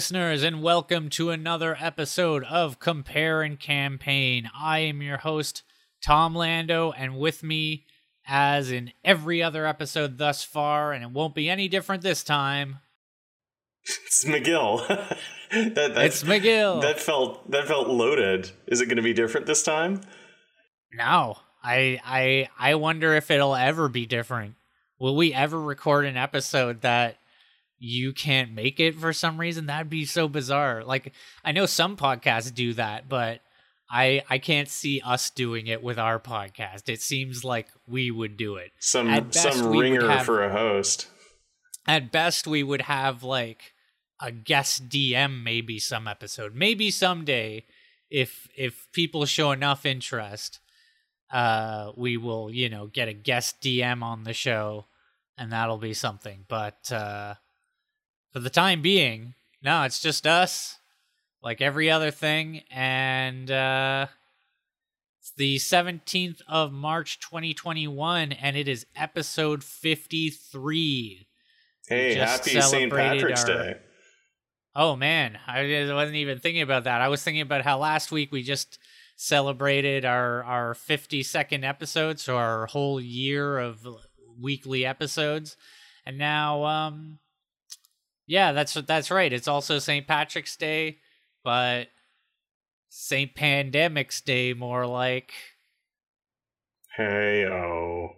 Listeners, and welcome to another episode of Compare and Campaign. I am your host, Tom Lando, and with me, as in every other episode thus far, and it won't be any different this time, It's McGill. that, that, it's McGill. That felt that felt loaded. Is it going to be different this time? no, I, I, I wonder if it'll ever be different. Will we ever record an episode that you can't make it for some reason? That'd be so bizarre. Like I know some podcasts do that, but I I can't see us doing it with our podcast. It seems like we would do it. Some best, some ringer have- for a host. At best we would have like a guest DM maybe some episode. Maybe someday if if people show enough interest, uh we will, you know, get a guest DM on the show and that'll be something. But uh for the time being, no, it's just us, like every other thing, and uh, it's the seventeenth of March, twenty twenty one, and it is episode fifty three. Hey, happy St. Patrick's our- Day. Oh man, I wasn't even thinking about that. I was thinking about how last week we just celebrated our our fifty second episode, so our whole year of weekly episodes, and now um yeah, that's that's right. It's also St. Patrick's Day, but St. Pandemic's Day more like. Hey oh.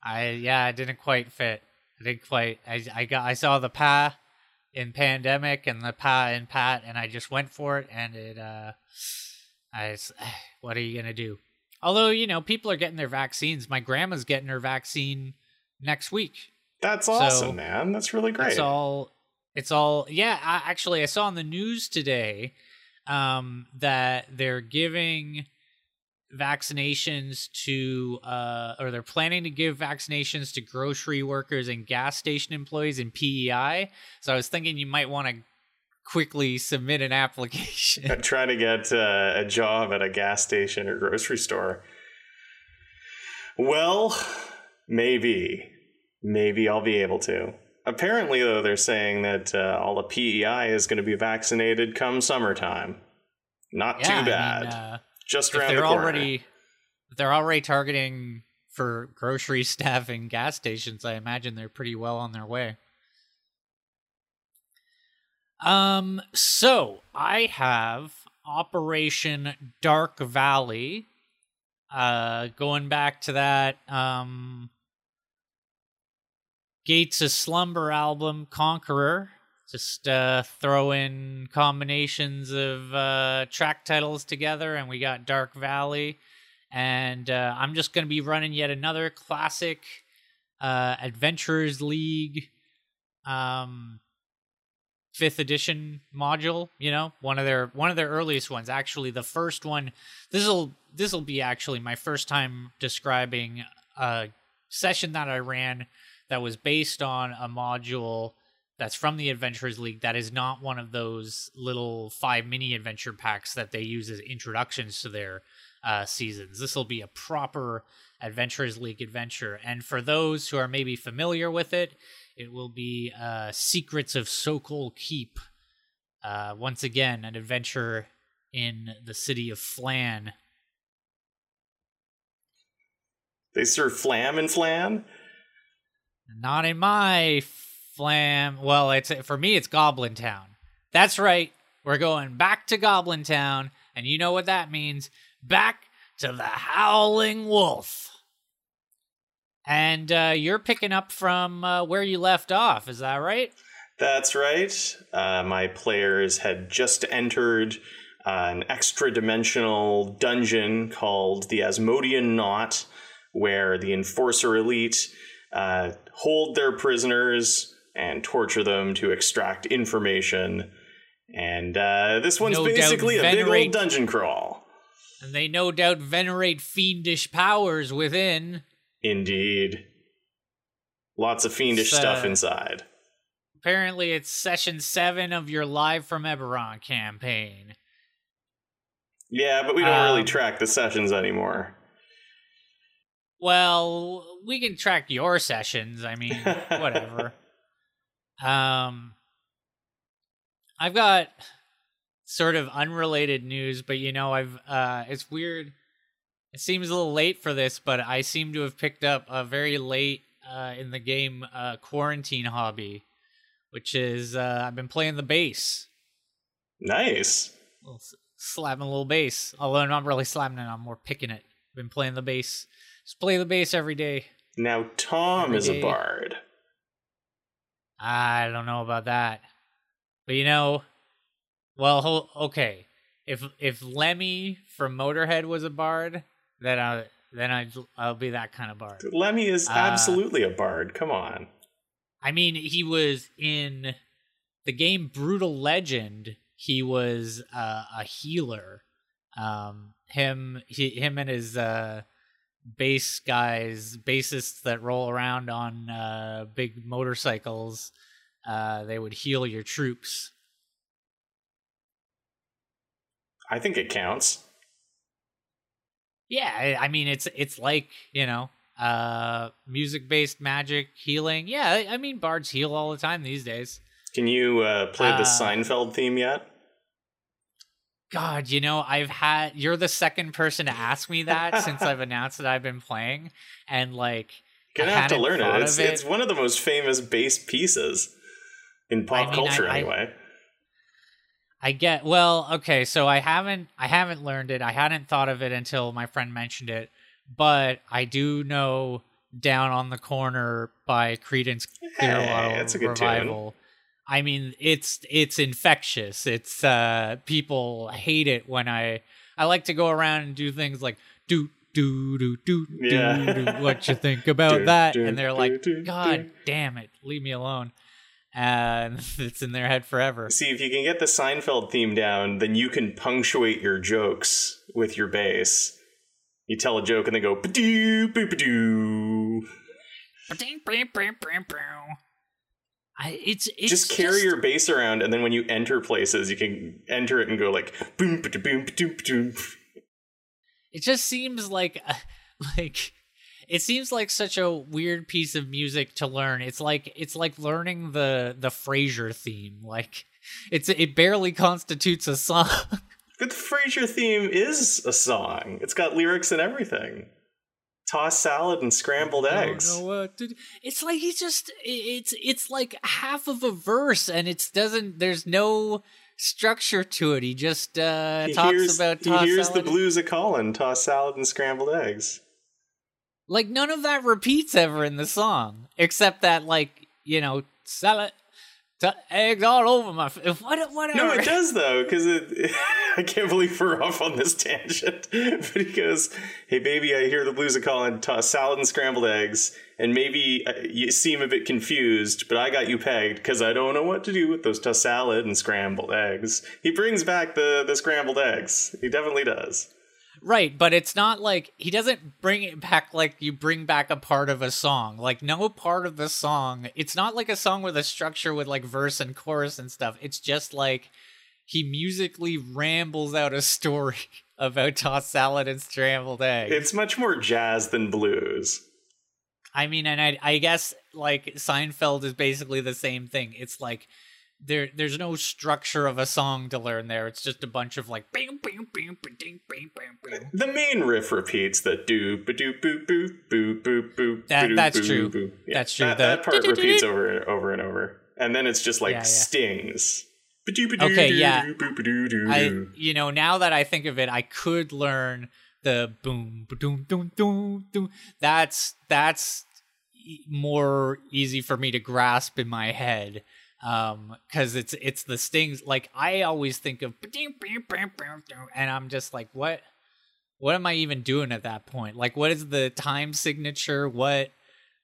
I yeah, it didn't quite fit. I didn't quite. I I got I saw the pa in pandemic and the pa in pat, and I just went for it, and it. uh I. What are you gonna do? Although you know, people are getting their vaccines. My grandma's getting her vaccine next week. That's So, awesome, man. That's really great. It's all. It's all. Yeah, I, actually, I saw on the news today um, that they're giving vaccinations to, uh, or they're planning to give vaccinations to grocery workers and gas station employees in PEI. So I was thinking you might want to quickly submit an application. I'm trying to get uh, a job at a gas station or grocery store. Well, maybe. Maybe I'll be able to. Apparently, though, they're saying that uh, all the PEI is going to be vaccinated come summertime. Not Yeah, I too mean, bad. uh, Just around they're corner. already, they're already targeting for grocery staff and gas stations, I imagine they're pretty well on their way. Um, so I have Operation Dark Valley. Uh, going back to that, um, Gates of Slumber album, Conqueror. Just uh, throw in combinations of uh, track titles together, and we got Dark Valley. And uh, I'm just going to be running yet another classic uh, Adventurers League um, fifth edition module. You know, one of their one of their earliest ones. Actually, the first one. This will this will be actually my first time describing a session that I ran that was based on a module that's from the Adventurers League that is not one of those little five mini adventure packs that they use as introductions to their uh, seasons. This will be a proper Adventurers League adventure. And for those who are maybe familiar with it, it will be uh, Secrets of Sokol Keep. Uh, once again, an adventure in the city of Phlan. They serve flam and flan? Not in my flam. Well, it's for me. It's Goblin Town. That's right. We're going back to Goblin Town, and you know what that means. Back to the Howling Wolf. And uh, you're picking up from uh, where you left off. Is that right? That's right. Uh, my players had just entered uh, an extra dimensional dungeon called the Asmodean Knot, where the Enforcer Elite uh, hold their prisoners and torture them to extract information. And uh, this one's No basically a big old dungeon crawl. And they no doubt venerate fiendish powers within. Indeed. Lots of fiendish It's, stuff uh, inside. Apparently, it's session seven of your Live from Eberron campaign. Yeah, but we don't really um, track the sessions anymore. Well, we can track your sessions. I mean, whatever. Um, I've got sort of unrelated news, but you know, I've uh it's weird. It seems a little late for this, but I seem to have picked up a very late uh in the game uh quarantine hobby, which is uh I've been playing the bass. Nice. Little slapping a little bass. Although I'm not really slapping it, I'm more picking it. I've been playing the bass. Just play the bass every day. Now Tom Every is a bard. I don't know about that. But you know, well, okay. If if Lemmy from Motorhead was a bard, then I then I I'll be that kind of bard. Lemmy is Uh, absolutely a bard. Come on. I mean, he was in the game Brutal Legend. He was uh, a healer. Um, him, he, him, and his uh, bass guys, bassists that roll around on uh, big motorcycles. Uh, they would heal your troops. I think it counts. Yeah, I, mean, it's it's like you know, uh, music based magic healing. Yeah, I, I mean, bards heal all the time these days. Can you uh, play the Uh, Seinfeld theme yet? God, you know, I've had you're the second person to ask me that since I've announced that I've been playing, and like Gonna I have to learn it. It's, it. it's one of the most famous bass pieces in pop I mean, culture, I- I- anyway. I get well, okay, so I haven't I haven't learned it. I hadn't thought of it until my friend mentioned it, but I do know "Down on the Corner" by Creedence Clearwater Hey, good tune. Revival. I mean, it's it's infectious. It's uh people hate it when I I like to go around and do things like do do do do Yeah. do do what you think about Do, that do, and they're do, like do, god do. damn it leave me alone and it's in their head forever See, if you can get the Seinfeld theme down, then you can punctuate your jokes with your bass. You tell a joke and they go ba-doo, ba-ba-doo. I, it's it's Just carry your bass around, and then when you enter places, you can enter it and go like boom, boom, boom, ba-doom. It just seems like uh, like it seems like such a weird piece of music to learn. It's like it's like learning the the Frasier theme. Like it's it barely constitutes a song. But the Frasier theme is a song. It's got lyrics and everything. Toss salad and scrambled eggs. know what to do. It's like he's just it's it's like half of a verse and it's doesn't there's no structure to it. He just uh He talks hears, about he toss hears the salad. blues a calling, toss salad and scrambled eggs. Like none of that repeats ever in the song, except that like you know salad, eggs all over my. F- what whatever. No, it does though, because it, I can't believe we're off on this tangent. But he goes, "Hey baby, I hear the blues are calling. Toss salad and scrambled eggs, and maybe uh, you seem a bit confused, but I got you pegged because I don't know what to do with those tossed salad and scrambled eggs." He brings back the the scrambled eggs. He definitely does. Right, but it's not like he doesn't bring it back like you bring back a part of a song. Like no part of the song. It's not like a song with a structure with like verse and chorus and stuff. It's just like he musically rambles out a story about tossed salad and scrambled eggs. It's much more jazz than blues. I mean, and I, I guess like Seinfeld is basically the same thing. It's like there there's no structure of a song to learn there. It's just a bunch of like bing bing bing bing bing bing bing. The main riff repeats the do ba do boo boo boo boo boo. That, that's true. Boo. That's true. That, the, that part repeats over and over and over, and then it's just like stings. Okay, yeah. I, you know, now that I think of it, I could learn the boom, boom, boom, boom, boom. That's that's more easy for me to grasp in my head um because it's it's the stings like i always think of and i'm just like what what am i even doing at that point like what is the time signature what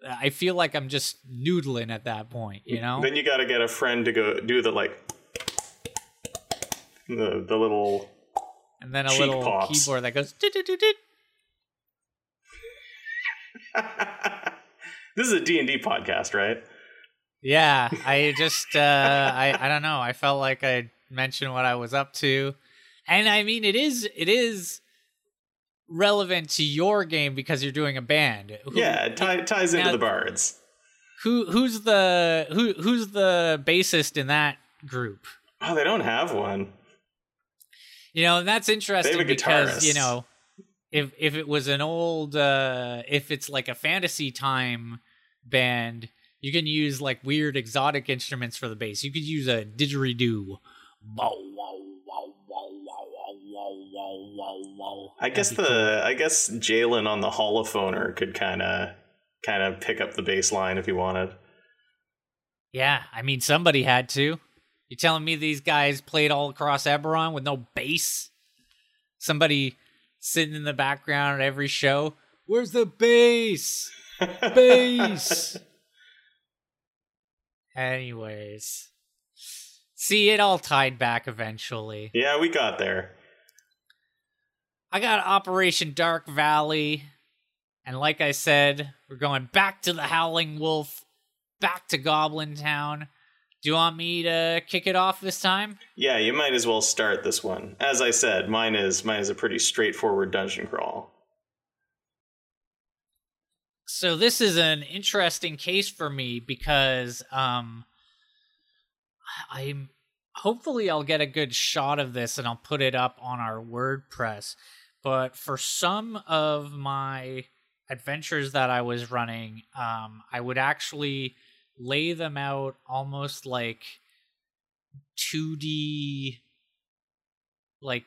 i feel like i'm just noodling at that point you know Then you got to get a friend to go do the like the the little. and then a little pops. keyboard that goes this is a D and D podcast, right? Yeah, I just uh I I don't know. I felt like I mentioned what I was up to. And I mean it is it is relevant to your game because you're doing a band. Who, yeah, it tie, ties into now- the bards. Who who's the who who's the bassist in that group? Oh, they don't have one. You know, and that's interesting because you know, if if it was an old, uh if it's like a fantasy time band, you can use like weird exotic instruments for the bass. You could use a didgeridoo. I guess the cool. I guess Jalen on the holophoner could kind of kind of pick up the bass line if he wanted. Yeah, I mean somebody had to. You telling me these guys played all across Eberron with no bass? Somebody sitting in the background at every show. Where's the bass? bass. Anyways. See, it all tied back eventually. Yeah, we got there. I got Operation Dark Valley. And like I said, we're going back to the Howling Wolf, back to Goblin Town. Do you want me to kick it off this time? Yeah, you might as well start this one. As I said, mine is mine is a pretty straightforward dungeon crawl. So this is an interesting case for me because um I'm hopefully I'll get a good shot of this and I'll put it up on our WordPress. But for some of my adventures that I was running, um, I would actually lay them out almost like 2D like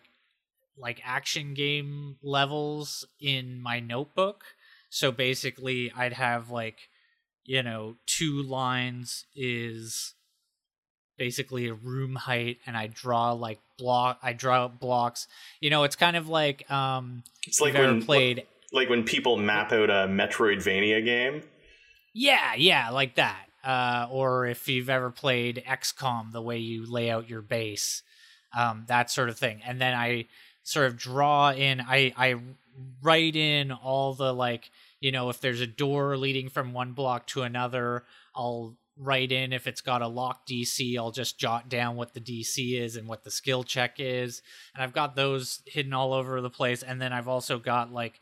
like action game levels in my notebook. So basically I'd have like you know two lines is basically a room height and I draw like block I draw blocks. You know, it's kind of like um it's like when played like when people map out a Metroidvania game. Yeah, yeah, like that uh, or if you've ever played XCOM, the way you lay out your base, um, that sort of thing. And then I sort of draw in, I, I write in all the like, you know, if there's a door leading from one block to another, I'll write in if it's got a lock DC, I'll just jot down what the DC is and what the skill check is. And I've got those hidden all over the place. And then I've also got like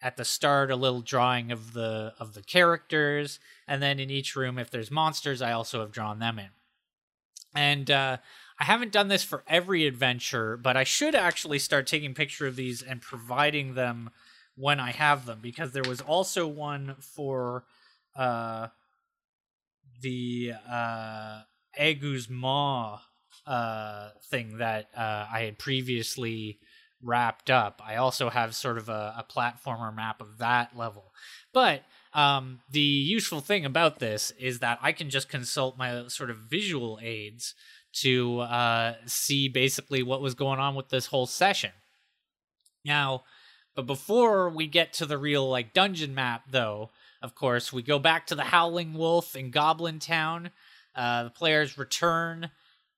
at the start a little drawing of the of the characters and then in each room if there's monsters i also have drawn them in and uh, i haven't done this for every adventure but i should actually start taking picture of these and providing them when i have them because there was also one for uh, the uh, Maw uh, thing that uh, I had previously wrapped up. I also have sort of a, a platformer map of that level. But um, the useful thing about this is that I can just consult my sort of visual aids to uh, see basically what was going on with this whole session. Now, but before we get to the real like dungeon map, though, of course, we go back to the Howling Wolf in Goblin Town. Uh, the players return,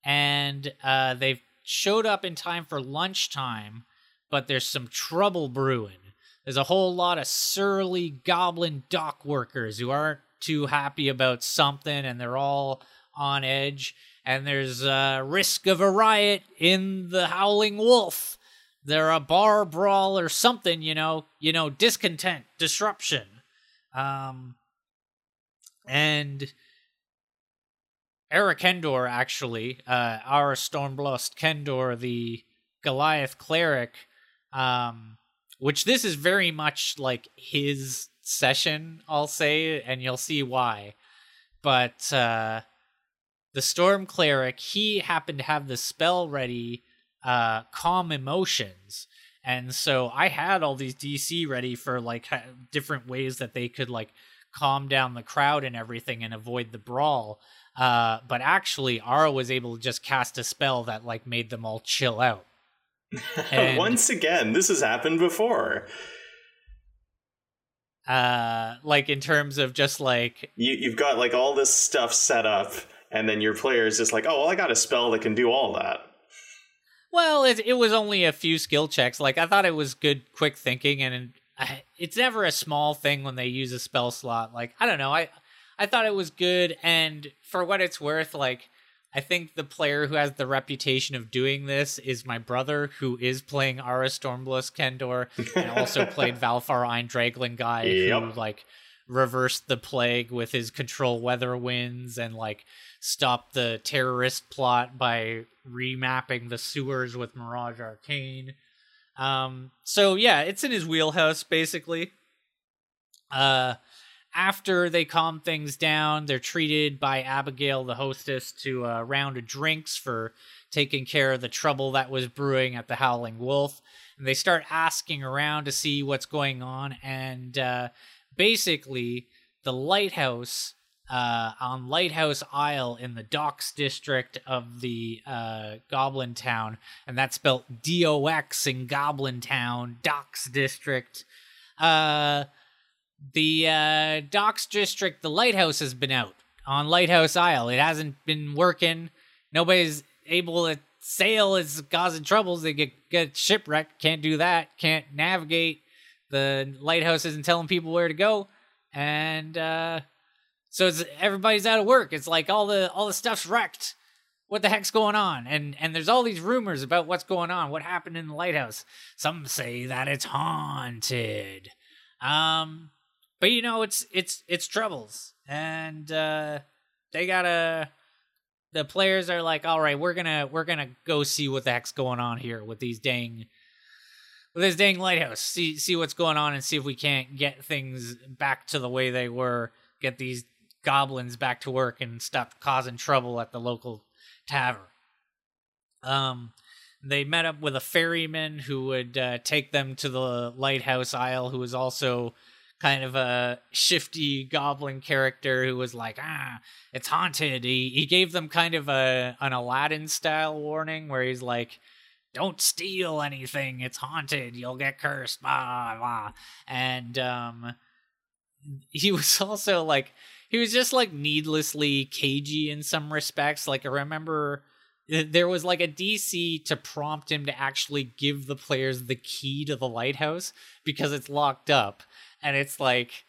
and uh, they've showed up in time for lunchtime but there's some trouble brewing. There's a whole lot of surly goblin dock workers who aren't too happy about something and they're all on edge. And there's a risk of a riot in the Howling Wolf. They're a bar brawl or something, you know, you know, discontent, disruption. Um, and Eric Kendor, actually, uh, Ara Stormblast Kendor, the Goliath cleric, um, which this is very much like his session, I'll say, and you'll see why. But uh, the Storm Cleric, he happened to have the spell ready, uh, Calm Emotions. And so I had all these DC ready for like different ways that they could like calm down the crowd and everything and avoid the brawl. Uh, but actually, Ara was able to just cast a spell that like made them all chill out. And, Once again, this has happened before. Uh, like in terms of just like you, you've got like all this stuff set up, and then your player is just like, oh, well, I got a spell that can do all that. Well, it it was only a few skill checks. Like I thought it was good, quick thinking, and it's never a small thing when they use a spell slot. Like I don't know, I I thought it was good, and for what it's worth, like I think the player who has the reputation of doing this is my brother, who is playing Ara Stormblast Kendor, and also played Valfar Ein Dragling guy, yep. who like reversed the plague with his control weather winds and like stopped the terrorist plot by remapping the sewers with Mirage Arcane. Um, so yeah, it's in his wheelhouse basically. Uh, after they calm things down, they're treated by Abigail, the hostess, to a round of drinks for taking care of the trouble that was brewing at the Howling Wolf. And they start asking around to see what's going on. And uh, basically, the lighthouse uh, on Lighthouse Isle in the Docks district of the uh, Goblin Town, and that's spelled D O X in Goblin Town, Docks district. Uh, the uh, Docks district, the lighthouse has been out on Lighthouse Isle. It hasn't been working. Nobody's able to sail. It's causing troubles. They get get shipwrecked. Can't do that. Can't navigate. The lighthouse isn't telling people where to go, and uh, so it's everybody's out of work. It's like all the all the stuff's wrecked. What the heck's going on? And and there's all these rumors about what's going on. What happened in the lighthouse? Some say that it's haunted. Um, but you know it's it's it's troubles, and uh, they gotta. The players are like, all right, we're gonna we're gonna go see what the heck's going on here with these dang with this dang lighthouse. See see what's going on and see if we can't get things back to the way they were. Get these goblins back to work and stop causing trouble at the local tavern. Um, they met up with a ferryman who would uh, take them to the lighthouse isle, who was also kind of a shifty goblin character who was like, ah, it's haunted. He he gave them kind of a an Aladdin style warning where he's like, don't steal anything. It's haunted. You'll get cursed. Blah blah. And um, he was also like, he was just like needlessly cagey in some respects. Like I remember there was like a DC to prompt him to actually give the players the key to the lighthouse because it's locked up. And it's like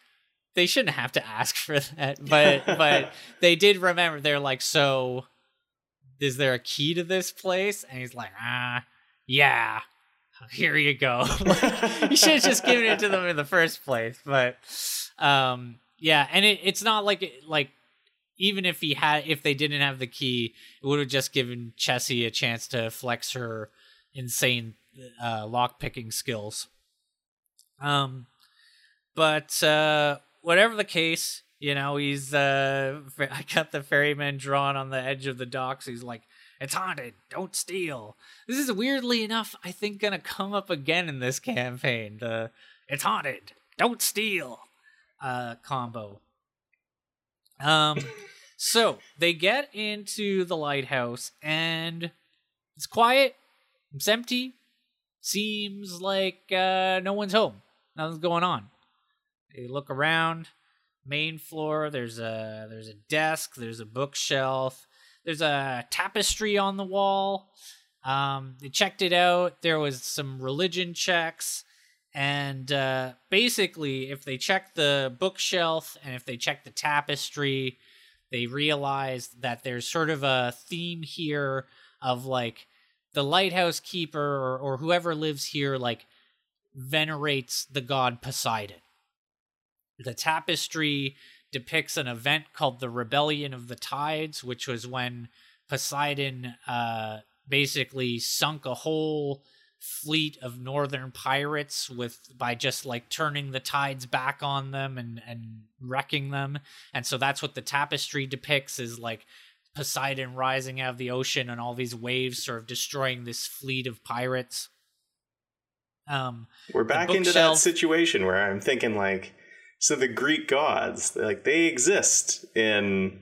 they shouldn't have to ask for that but but they did remember. They're like so is there a key to this place? And he's like ah yeah. Here you go. You should have just given it to them in the first place but um yeah and it, it's not like like even if he had if they didn't have the key it would have just given chessie a chance to flex her insane uh lock picking skills um but uh, whatever the case, you know, he's uh, I got the ferryman drawn on the edge of the docks. He's like, "It's haunted. Don't steal." This is weirdly enough, I think, gonna come up again in this campaign. The "It's haunted. Don't steal" uh, combo. Um, so they get into the lighthouse and it's quiet. It's empty. Seems like uh, no one's home. Nothing's going on. They look around, main floor. There's a there's a desk. There's a bookshelf. There's a tapestry on the wall. Um, they checked it out. There was some religion checks, and uh, basically, if they check the bookshelf and if they check the tapestry, they realize that there's sort of a theme here of like the lighthouse keeper or, or whoever lives here like venerates the god Poseidon. The tapestry depicts an event called the Rebellion of the Tides, which was when Poseidon uh, basically sunk a whole fleet of northern pirates with by just like turning the tides back on them and and wrecking them and so that's what the tapestry depicts is like poseidon rising out of the ocean and all these waves sort of destroying this fleet of pirates um we're back into that situation where i'm thinking like so the Greek gods, like they exist in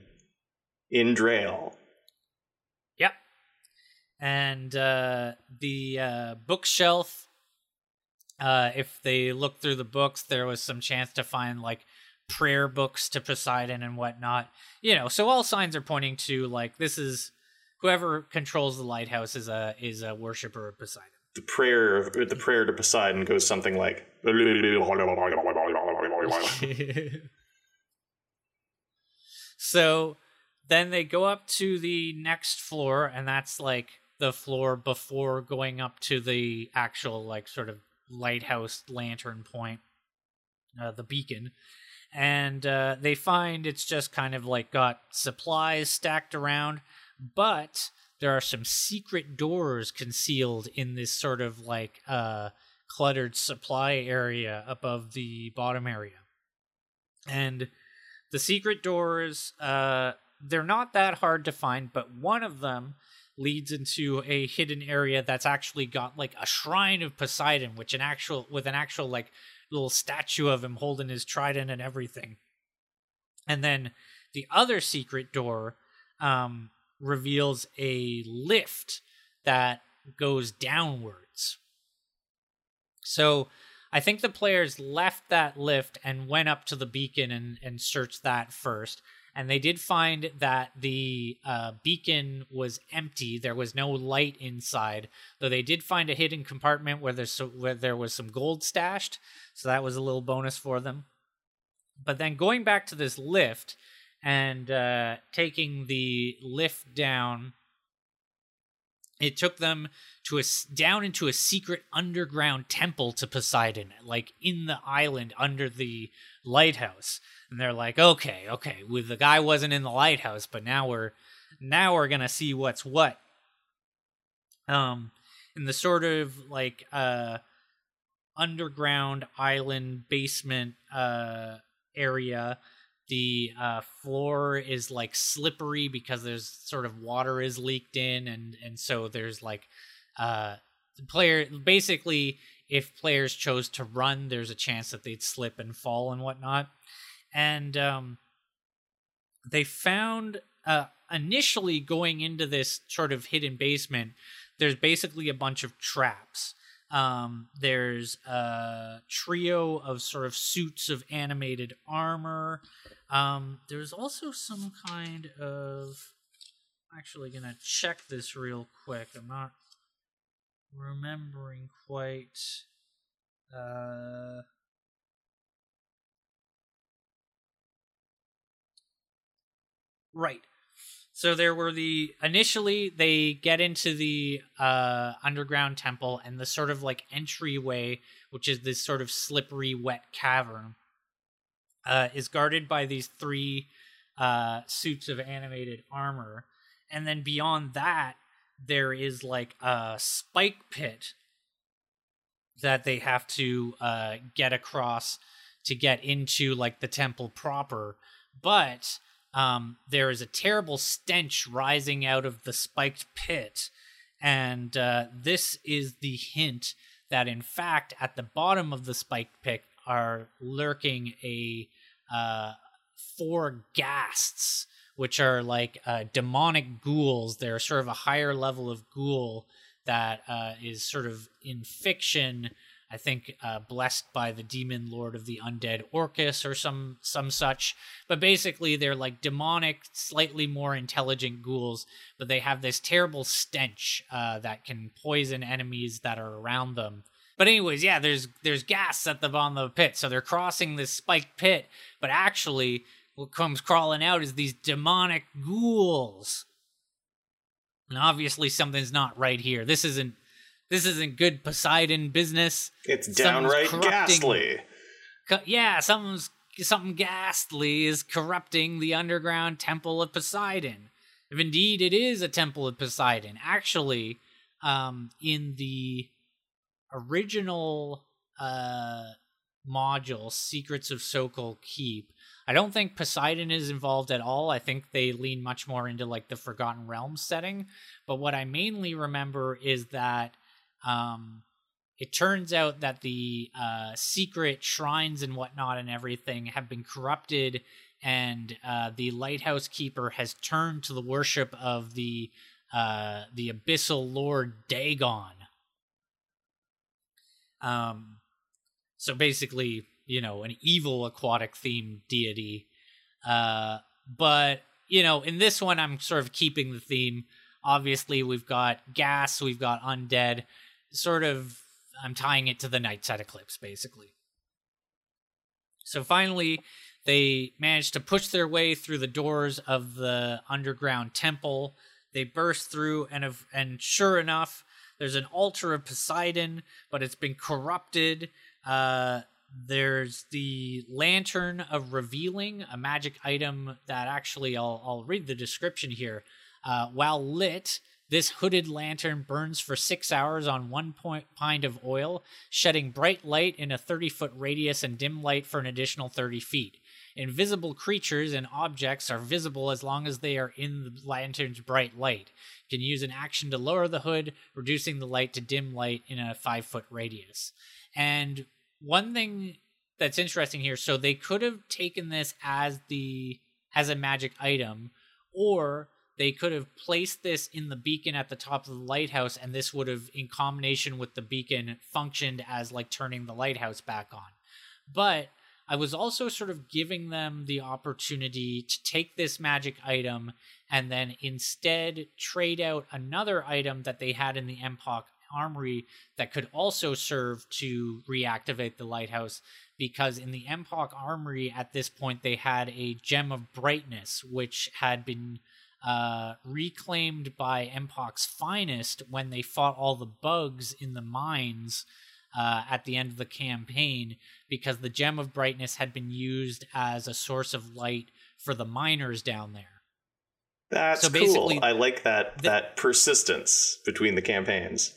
in Drael. And uh, the uh, bookshelf, uh, if they look through the books, there was some chance to find like prayer books to Poseidon and whatnot. You know, so all signs are pointing to like this is whoever controls the lighthouse is a is a worshiper of Poseidon the prayer the prayer to Poseidon goes something like So then they go up to the next floor and that's like the floor before going up to the actual like sort of lighthouse lantern point uh, the beacon and uh, they find it's just kind of like got supplies stacked around, but there are some secret doors concealed in this sort of like uh, cluttered supply area above the bottom area. And the secret doors, uh, they're not that hard to find, but one of them leads into a hidden area that's actually got like a shrine of Poseidon, which an actual with an actual like little statue of him holding his trident and everything. And then the other secret door um, reveals a lift that goes downwards. So I think the players left that lift and went up to the beacon and, and searched that first. And they did find that the uh, beacon was empty. There was no light inside, though they did find a hidden compartment where, there's so, where there was some gold stashed. So that was a little bonus for them. But then going back to this lift and uh, taking the lift down it took them to a down into a secret underground temple to Poseidon, like in the island under the lighthouse. And they're like, okay, okay, with the guy wasn't in the lighthouse, but now we're now we're gonna see what's what. Um, in the sort of like uh underground island basement uh area the uh, floor is like slippery because there's sort of water is leaked in and and so there's like uh the player basically if players chose to run there's a chance that they'd slip and fall and whatnot and um they found uh initially going into this sort of hidden basement there's basically a bunch of traps um, there's a trio of sort of suits of animated armor. Um, there's also some kind of. I'm actually gonna check this real quick. I'm not remembering quite. Uh, right. So there were the initially they get into the uh, underground temple and the sort of like entryway, which is this sort of slippery, wet cavern uh, is guarded by these three uh, suits of animated armor. And then beyond that, there is like a spike pit that they have to uh, get across to get into like the temple proper. But um, there is a terrible stench rising out of the spiked pit. And uh, this is the hint that, in fact, at the bottom of the spiked pit are lurking a uh, four ghasts, which are like uh, demonic ghouls. They're sort of a higher level of ghoul that uh, is sort of in fiction. I think uh, blessed by the demon lord of the undead Orcus or some some such. But basically, they're like demonic, slightly more intelligent ghouls, but they have this terrible stench uh, that can poison enemies that are around them. But anyways, yeah, there's there's gas at the bottom of the pit, so they're crossing this spiked pit. But actually, what comes crawling out is these demonic ghouls. And obviously, something's not right here. This isn't this isn't good Poseidon business. It's downright ghastly. Yeah, something's something ghastly is corrupting the underground temple of Poseidon. If indeed it is a temple of Poseidon, actually, um, in the original uh, module, Secrets of Sokol Keep, I don't think Poseidon is involved at all. I think they lean much more into like the Forgotten Realms setting. But what I mainly remember is that um, it turns out that the uh, secret shrines and whatnot and everything have been corrupted, and uh, the lighthouse keeper has turned to the worship of the uh, the abyssal lord Dagon. Um, so basically, you know, an evil aquatic themed deity. Uh, but you know, in this one, I'm sort of keeping the theme. Obviously, we've got gas, we've got undead. Sort of, I'm tying it to the night side eclipse, basically. So finally, they manage to push their way through the doors of the underground temple. They burst through, and and sure enough, there's an altar of Poseidon, but it's been corrupted. Uh, there's the Lantern of Revealing, a magic item that actually I'll, I'll read the description here. Uh, while lit, this hooded lantern burns for six hours on one point pint of oil, shedding bright light in a 30 foot radius and dim light for an additional 30 feet. Invisible creatures and objects are visible as long as they are in the lantern's bright light. You can use an action to lower the hood, reducing the light to dim light in a five foot radius. And one thing that's interesting here, so they could have taken this as the as a magic item, or they could have placed this in the beacon at the top of the lighthouse, and this would have, in combination with the beacon, functioned as like turning the lighthouse back on. But I was also sort of giving them the opportunity to take this magic item and then instead trade out another item that they had in the Empok armory that could also serve to reactivate the lighthouse because in the Empok armory at this point they had a gem of brightness which had been uh, reclaimed by Empok's finest when they fought all the bugs in the mines uh, at the end of the campaign because the gem of brightness had been used as a source of light for the miners down there. That's so cool. I like that the, that persistence between the campaigns.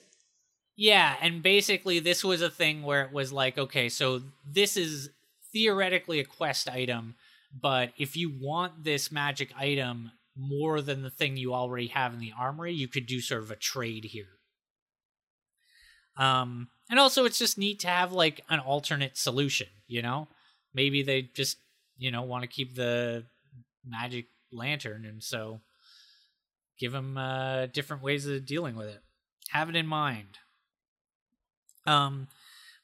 Yeah, and basically this was a thing where it was like, okay, so this is theoretically a quest item, but if you want this magic item more than the thing you already have in the armory, you could do sort of a trade here. Um, and also it's just neat to have like an alternate solution, you know? Maybe they just, you know, want to keep the magic lantern and so give them uh, different ways of dealing with it. Have it in mind. Um,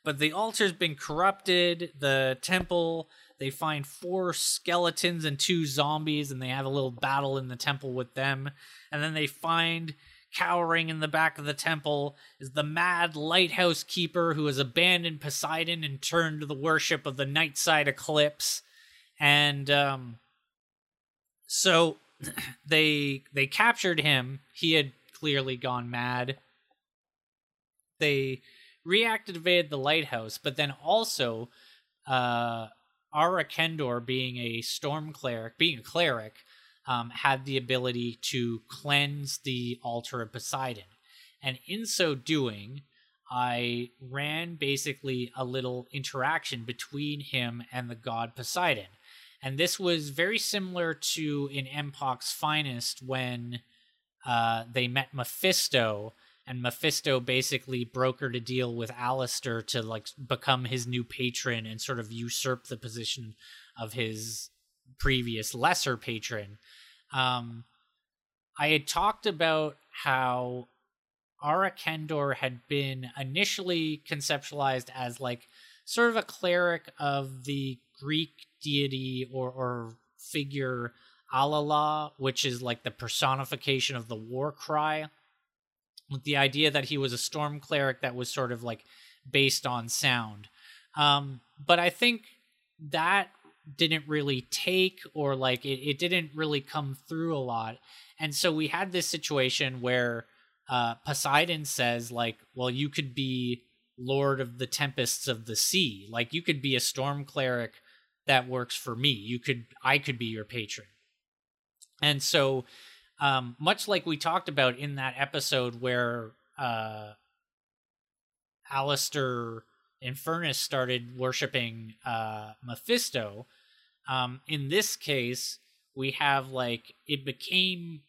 but the altar's been corrupted. The temple, they find four skeletons and two zombies, and they have a little battle in the temple with them. And then they find cowering in the back of the temple is the mad lighthouse keeper who has abandoned Poseidon and turned to the worship of the night side eclipse. And um, so they they captured him. He had clearly gone mad. They reactivated the lighthouse, but then also uh Ara Kendor being a storm cleric, being a cleric, um, had the ability to cleanse the altar of Poseidon. And in so doing, I ran basically a little interaction between him and the god Poseidon. And this was very similar to in Empok's Finest when uh, they met Mephisto, and Mephisto basically brokered a deal with Alistair to like become his new patron and sort of usurp the position of his previous lesser patron. Um, I had talked about how Ara Kendor had been initially conceptualized as like sort of a cleric of the Greek deity or, or figure Alala, which is like the personification of the war cry, with the idea that he was a storm cleric that was sort of like based on sound. Um, but I think that didn't really take or like it, it didn't really come through a lot. And so we had this situation where uh poseidon says like well you could be lord of the tempests of the sea. Like you could be a storm cleric that works for me. You could i could be your patron. And so um much like we talked about in that episode where uh Alistair Infernus started worshiping uh, Mephisto, um, in this case, we have like it became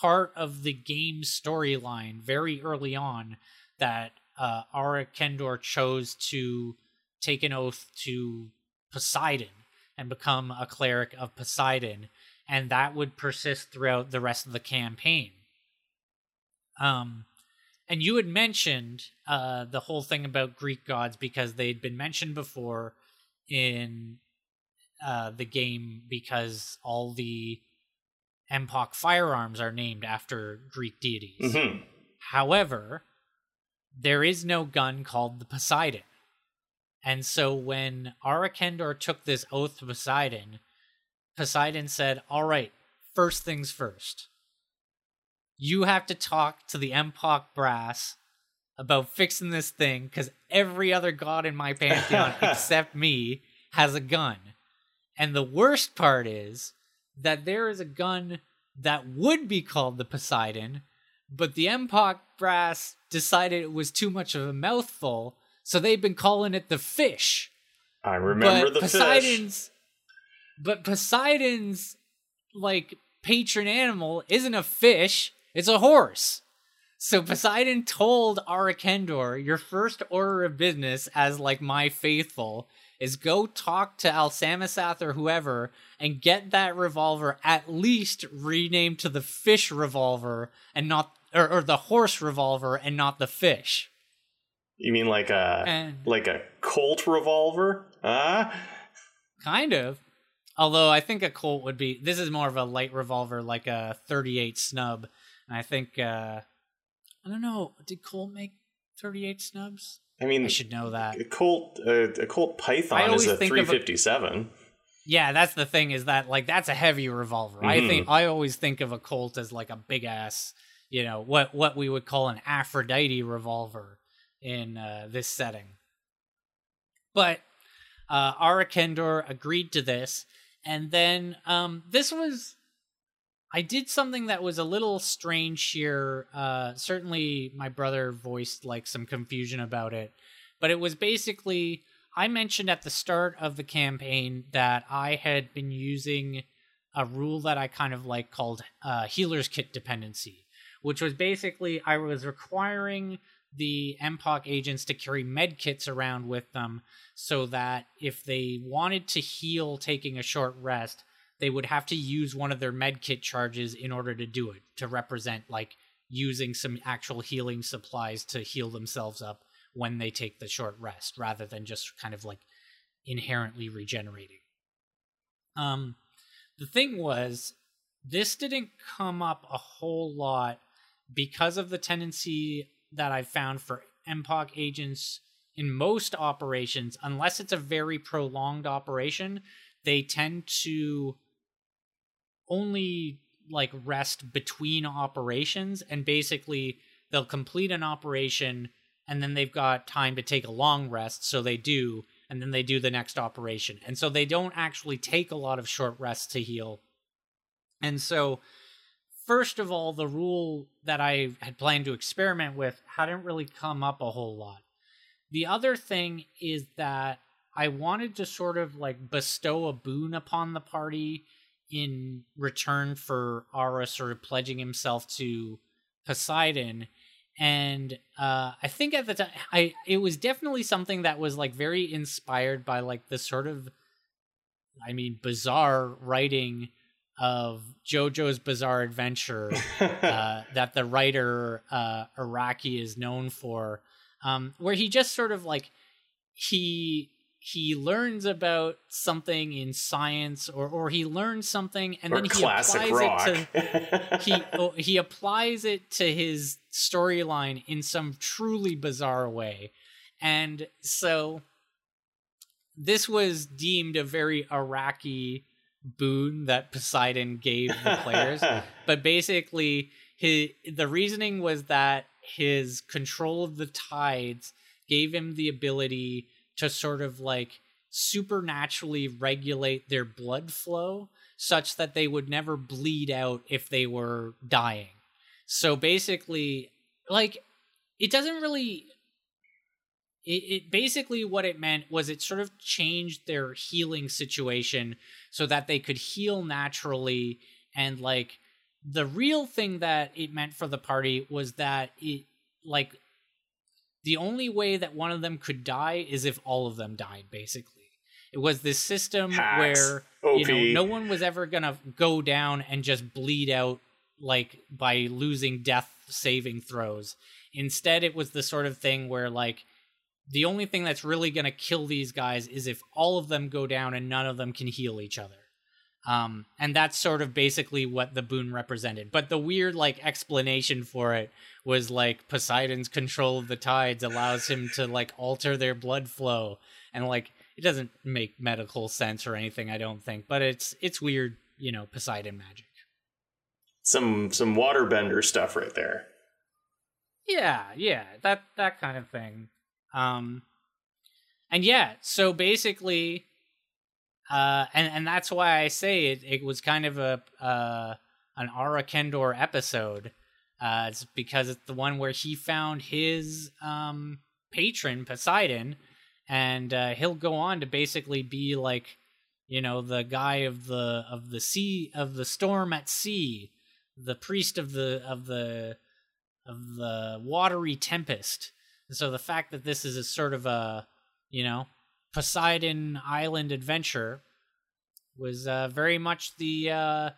part of the game storyline very early on that uh, Ara Kendor chose to take an oath to Poseidon and become a cleric of Poseidon, and that would persist throughout the rest of the campaign. Um, and you had mentioned uh, the whole thing about Greek gods because they'd been mentioned before in uh, the game because all the Empok firearms are named after Greek deities. Mm-hmm. However, there is no gun called the Poseidon. And so when Ara Kendor took this oath to Poseidon, Poseidon said, All right, first things first. You have to talk to the Empok brass about fixing this thing because every other god in my pantheon except me has a gun. And the worst part is that there is a gun that would be called the Poseidon, but the Empok brass decided it was too much of a mouthful, so they've been calling it the fish. I remember but the Poseidon's, fish. But Poseidon's like patron animal isn't a fish; it's a horse. So Poseidon told Ara Kendor, your first order of business as like my faithful is go talk to Alsamisath or whoever and get that revolver at least renamed to the fish revolver and not or, or the horse revolver and not the fish. You mean like a And- like a Colt revolver? Ah, Kind of. Although I think a Colt would be this is more of a light revolver like a 38 snub. And I think uh I don't know, did Colt make 38 snubs? I mean, I should know that. a Colt uh, a Colt Python is a think of a- Yeah, that's the thing is that like that's a heavy revolver. I Mhm. think I always think of a Colt as like a big ass, you know, what what we would call an Aphrodite revolver in uh, this setting. But uh, Ara Kendor agreed to this, and then um, this was. I did something that was a little strange here. Uh, certainly, my brother voiced like some confusion about it, but it was basically I mentioned at the start of the campaign that I had been using a rule that I kind of like called uh, healer's kit dependency, which was basically I was requiring the MPOC agents to carry med kits around with them so that if they wanted to heal taking a short rest, they would have to use one of their med kit charges in order to do it, to represent like using some actual healing supplies to heal themselves up when they take the short rest rather than just kind of like inherently regenerating. Um the thing was this didn't come up a whole lot because of the tendency that I've found for MPOC agents in most operations unless it's a very prolonged operation they tend to only like rest between operations and basically they'll complete an operation and then they've got time to take a long rest so they do and then they do the next operation. And so they don't actually take a lot of short rests to heal. And so first of all the rule that i had planned to experiment with hadn't really come up a whole lot the other thing is that i wanted to sort of like bestow a boon upon the party in return for Ara sort of pledging himself to Poseidon. And uh, I think at the time, I it was definitely something that was like very inspired by like the sort of, I mean, bizarre writing of JoJo's Bizarre Adventure uh, that the writer uh, Araki is known for, um, where he just sort of like he he learns about something in science or or he learns something and or then he applies rock. it to he oh, he applies it to his storyline in some truly bizarre way and so this was deemed a very Araki boon that poseidon gave the players but basically his, the reasoning was that his control of the tides gave him the ability to sort of like supernaturally regulate their blood flow such that they would never bleed out if they were dying. So basically, like, it doesn't really. It, it basically what it meant was it sort of changed their healing situation so that they could heal naturally. And like the real thing that it meant for the party was that it like the only way that one of them could die is if all of them died basically. It was this system Hacks. where you know no one was ever gonna go down and just bleed out like by losing death saving throws. Instead it was the sort of thing where like the only thing that's really gonna kill these guys is if all of them go down and none of them can heal each other um and that's sort of basically what the boon represented but the weird like explanation for it was like poseidon's control of the tides allows him to like alter their blood flow and like it doesn't make medical sense or anything i don't think but it's it's weird you know poseidon magic some some waterbender stuff right there. Yeah, yeah, that that kind of thing. Um, and yeah, so basically, uh, and and that's why I say it. It was kind of a uh, an Ara Kendor episode. Uh, it's because it's the one where he found his um patron Poseidon, and uh, he'll go on to basically be like, you know, the guy of the of the sea of the storm at sea, the priest of the of the of the watery tempest. And so the fact that this is a sort of a, you know, Poseidon Island adventure was uh, very much the uh,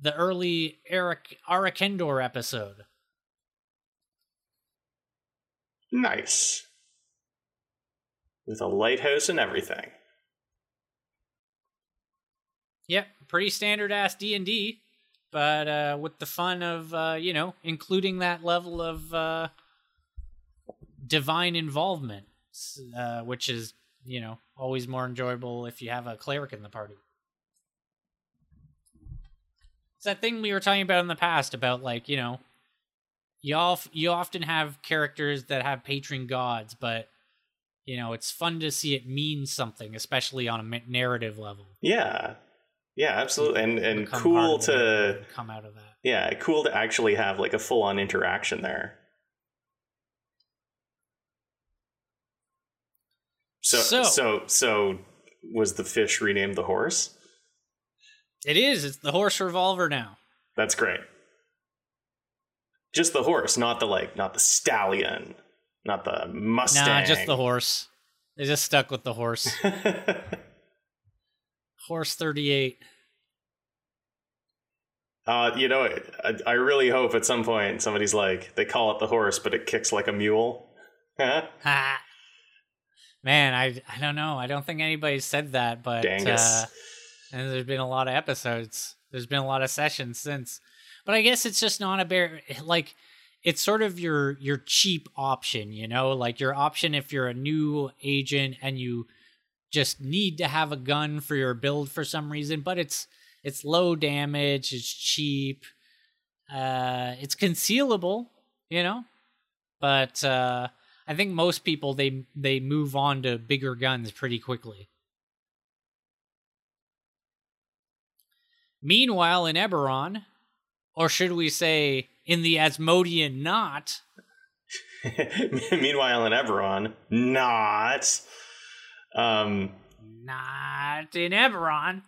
the early Eric Ara Kendor episode. Nice. With a lighthouse and everything. Yep, pretty standard ass D and D, but uh, with the fun of uh, you know including that level of uh, divine involvement, uh, which is you know always more enjoyable if you have a cleric in the party. It's that thing we were talking about in the past about like you know you all you often have characters that have patron gods, but you know it's fun to see it mean something, especially on a narrative level. Yeah, yeah, absolutely, and and cool to come out of that. Yeah, cool to actually have like a full on interaction there. So, so so so was the fish renamed the horse? It is. It's the horse revolver now. That's great. Just the horse, not the like, not the stallion, not the Mustang. Nah, just the horse. They just stuck with the horse. horse thirty-eight. Uh, you know, I, I really hope at some point somebody's like, they call it the horse, but it kicks like a mule. ha. Man, I I don't know. I don't think anybody said that, but uh, and there's been a lot of episodes. There's been a lot of sessions since. But I guess it's just not a bear like it's sort of your your cheap option, you know, like your option if you're a new agent and you just need to have a gun for your build for some reason, but it's it's low damage, it's cheap, uh it's concealable, you know? But uh I think most people they they move on to bigger guns pretty quickly. Meanwhile, in Eberron, or should we say in the Asmodean knot? Meanwhile, in Eberron, not. Um, not in Eberron.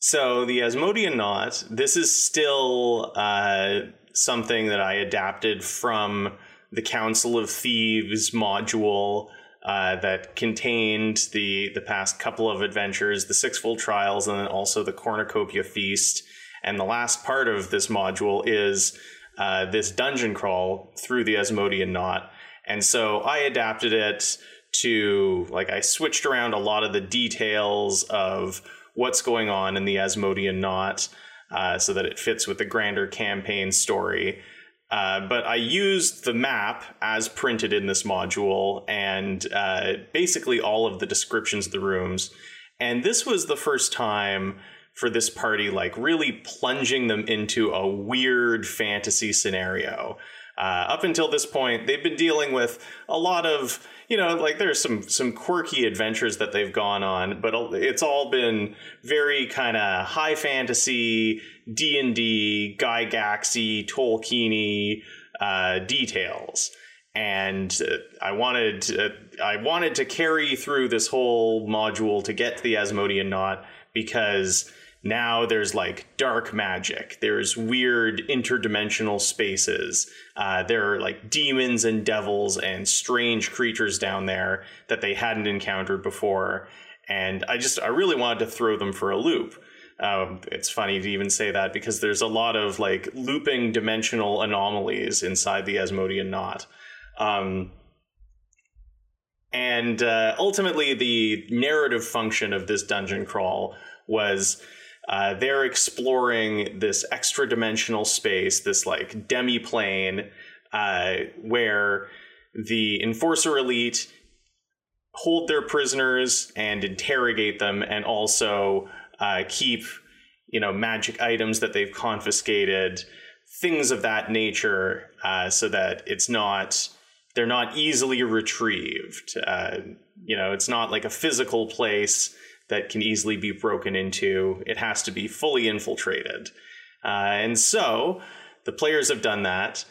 So the Asmodean knot. This is still uh, something that I adapted from the Council of Thieves module uh, that contained the the past couple of adventures, the Sixfold Trials, and then also the Cornucopia Feast. And the last part of this module is uh, this dungeon crawl through the Asmodean Knot. And so I adapted it to, like, I switched around a lot of the details of what's going on in the Asmodean Knot uh, so that it fits with the grander campaign story. Uh, but I used the map as printed in this module and uh, basically all of the descriptions of the rooms. And this was the first time for this party, like really plunging them into a weird fantasy scenario. Uh, up until this point, they've been dealing with a lot of, you know, like there's some some quirky adventures that they've gone on, but it's all been very kind of high fantasy, D and D, Gygaxy, Tolkieny uh, details. And uh, I wanted uh, I wanted to carry through this whole module to get to the Asmodean knot because now there's like dark magic. There's weird interdimensional spaces. Uh, there are like demons and devils and strange creatures down there that they hadn't encountered before. And i just i really wanted to throw them for a loop. Um, it's funny to even say that because there's a lot of like looping dimensional anomalies inside the asmodean knot. Um, and uh, ultimately the narrative function of this dungeon crawl was uh, they're exploring this extra dimensional space, this like demi plane, uh, where the enforcer elite hold their prisoners and interrogate them, and also uh, keep you know magic items that they've confiscated things of that nature, uh, so that it's not they're not easily retrieved. Uh, you know, it's not like a physical place that can easily be broken into. It has to be fully infiltrated, uh, and so the players have done that,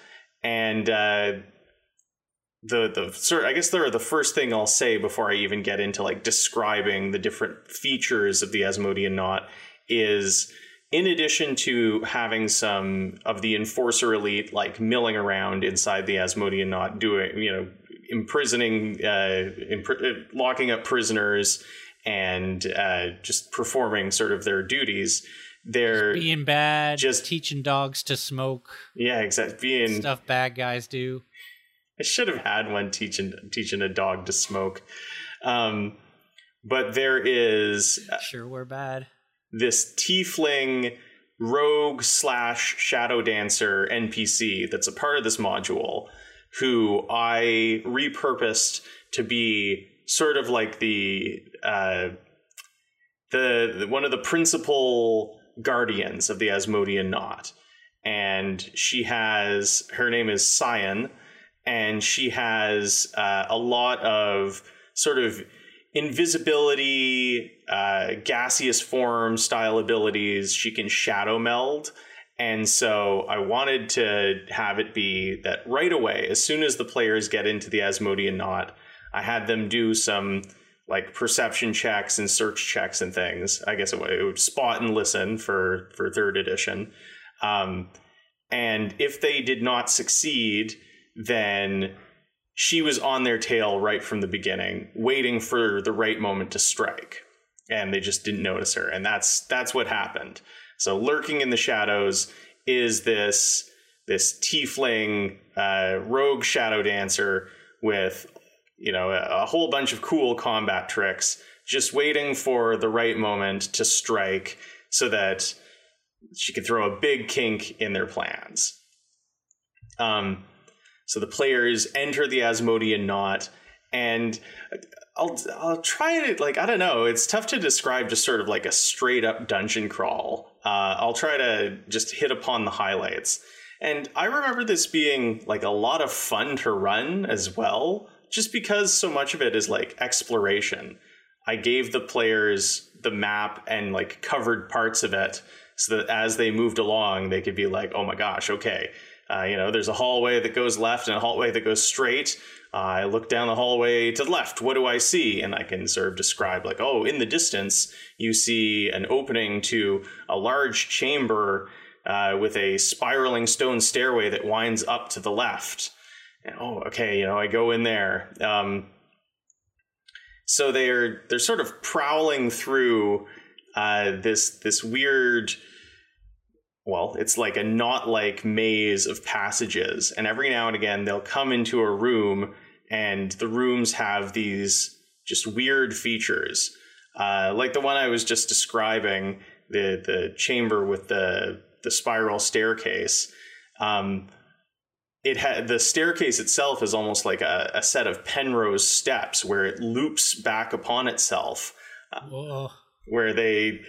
and uh, the the sort I guess they're the first thing I'll say before I even get into like describing the different features of the Asmodean knot is in addition to having some of the enforcer elite like milling around inside the Asmodean knot doing you know imprisoning uh, impr- locking up prisoners and uh, just performing sort of their duties they're being bad just teaching dogs to smoke yeah exactly being stuff bad guys do I should have had one teaching teaching a dog to smoke. Um, but there is sure we're bad. This tiefling rogue slash shadow dancer NPC that's a part of this module, who I repurposed to be sort of like the uh, the, one of the principal guardians of the Asmodean knot, and she has her name is Cyan and she has uh, a lot of sort of invisibility, uh, gaseous form style abilities. She can shadow meld. And so I wanted to have it be that right away, as soon as the players get into the Asmodean knot, I had them do some like perception checks and search checks and things. I guess it would, spot and listen for for third edition. Um, and if they did not succeed, then she was on their tail right from the beginning, waiting for the right moment to strike. And they just didn't notice her. And that's that's what happened. So lurking in the shadows is this this tiefling uh, rogue shadow dancer with you know a, whole bunch of cool combat tricks, just waiting for the right moment to strike so that she could throw a big kink in their plans. Um, so the players enter the Asmodean knot, and I'll I'll try to like I don't know. It's tough to describe just sort of like a straight up dungeon crawl. Uh, I'll try to just hit upon the highlights. And I remember this being like a lot of fun to run as well, just because so much of it is like exploration. I gave the players the map and like covered parts of it so that as they moved along, they could be like, oh my gosh, okay, uh, you know, there's a hallway that goes left and a hallway that goes straight. Uh, I look down the hallway to the left. What do I see? And I can sort of describe, like, oh, in the distance, you see an opening to a large chamber uh, with a spiraling stone stairway that winds up to the left. And, oh, okay, you know, I go in there. Um, so they're they're sort of prowling through uh, this this weird well, it's like a knot like maze of passages. And every now and again, they'll come into a room, and the rooms have these just weird features. Uh, like the one I was just describing, the, the chamber with the, the spiral staircase. Um, it had the staircase itself is almost like a, a, set of Penrose steps where it loops back upon itself. Uh, where they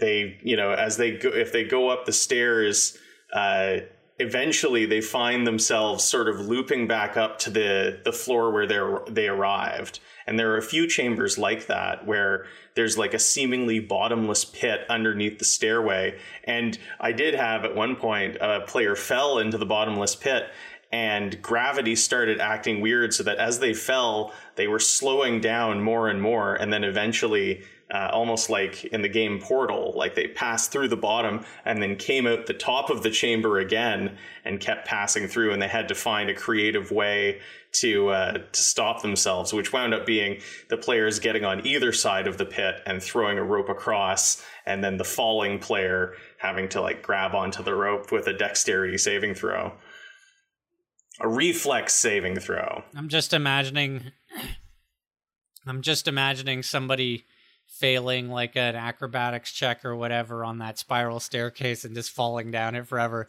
they you know as they go if they go up the stairs uh, eventually they find themselves sort of looping back up to the the floor where they they arrived. And there are a few chambers like that where there's like a seemingly bottomless pit underneath the stairway. And i did have at one point a player fell into the bottomless pit and gravity started acting weird so that as they fell they were slowing down more and more. And then eventually uh, almost like in the game Portal, like they passed through the bottom and then came out the top of the chamber again and kept passing through, and they had to find a creative way to uh, to stop themselves, which wound up being the players getting on either side of the pit and throwing a rope across, and then the falling player having to like grab onto the rope with a dexterity saving throw, a reflex saving throw. I'm just imagining. I'm just imagining somebody failing like an acrobatics check or whatever on that spiral staircase and just falling down it forever.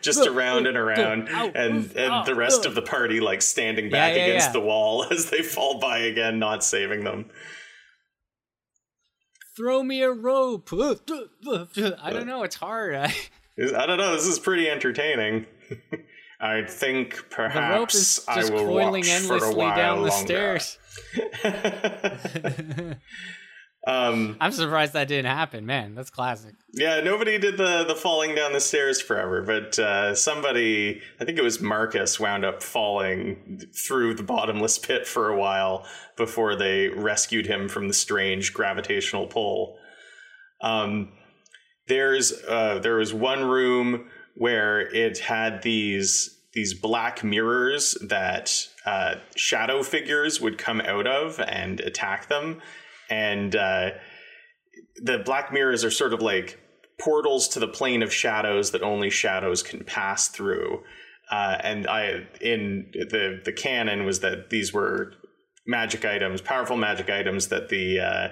just around and around, and and the rest of the party like standing back yeah, yeah, against yeah. the wall as they fall by again, not saving them. throw me a rope. I don't know. It's hard. I don't know. This is pretty entertaining. I think perhaps the rope is just I will coiling watch endlessly for a while down the longer. stairs. um, I'm surprised that didn't happen, man. That's classic. Yeah, nobody did the the falling down the stairs forever, but uh, somebody, I think it was Marcus, wound up falling through the bottomless pit for a while before they rescued him from the strange gravitational pull. Um, there's uh, there was one room where it had these these black mirrors that uh, shadow figures would come out of and attack them, and uh, the black mirrors are sort of like portals to the plane of shadows that only shadows can pass through. Uh, and I in the the canon was that these were magic items, powerful magic items that the uh,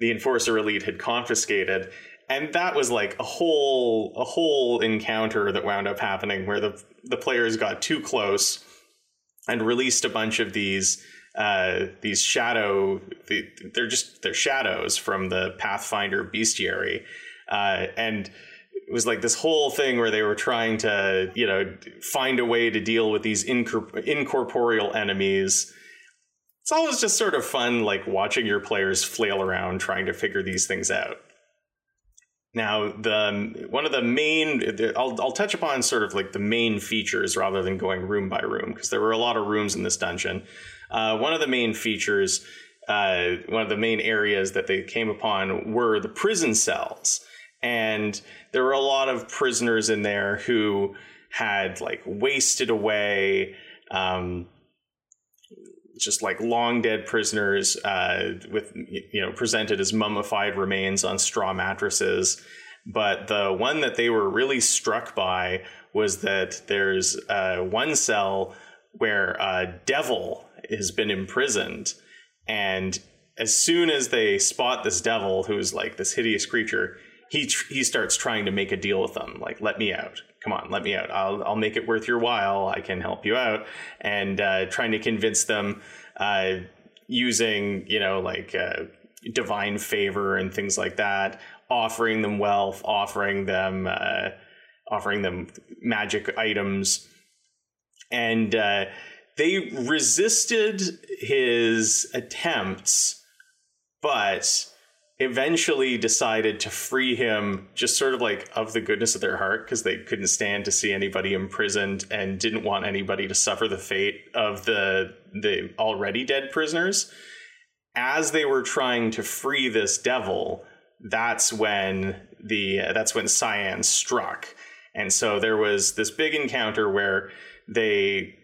the enforcer elite had confiscated, and that was like a whole a whole encounter that wound up happening where the the players got too close and released a bunch of these uh, these shadow they're just they're shadows from the Pathfinder bestiary. Uh, and it was like this whole thing where they were trying to you know find a way to deal with these incorp- incorporeal enemies. It's always just sort of fun like watching your players flail around trying to figure these things out now, the one of the main, I'll, I'll touch upon sort of like the main features rather than going room by room because there were a lot of rooms in this dungeon. Uh, one of the main features, uh, one of the main areas that they came upon were the prison cells, and there were a lot of prisoners in there who had like wasted away. Um, just like long dead prisoners uh, with you know presented as mummified remains on straw mattresses. But the one that they were really struck by was that there's uh, one cell where a devil has been imprisoned, and as soon as they spot this devil, who's like this hideous creature, he tr- he starts trying to make a deal with them, like let me out, come on, let me out. I'll I'll make it worth your while. I can help you out, and uh, trying to convince them uh, using you know like uh, divine favor and things like that, offering them wealth, offering them uh, offering them magic items, and uh, they resisted his attempts, but eventually decided to free him just sort of like of the goodness of their heart because they couldn't stand to see anybody imprisoned and didn't want anybody to suffer the fate of the the already dead prisoners. As they were trying to free this devil that's when the uh, that's when cyan struck. And so there was this big encounter where they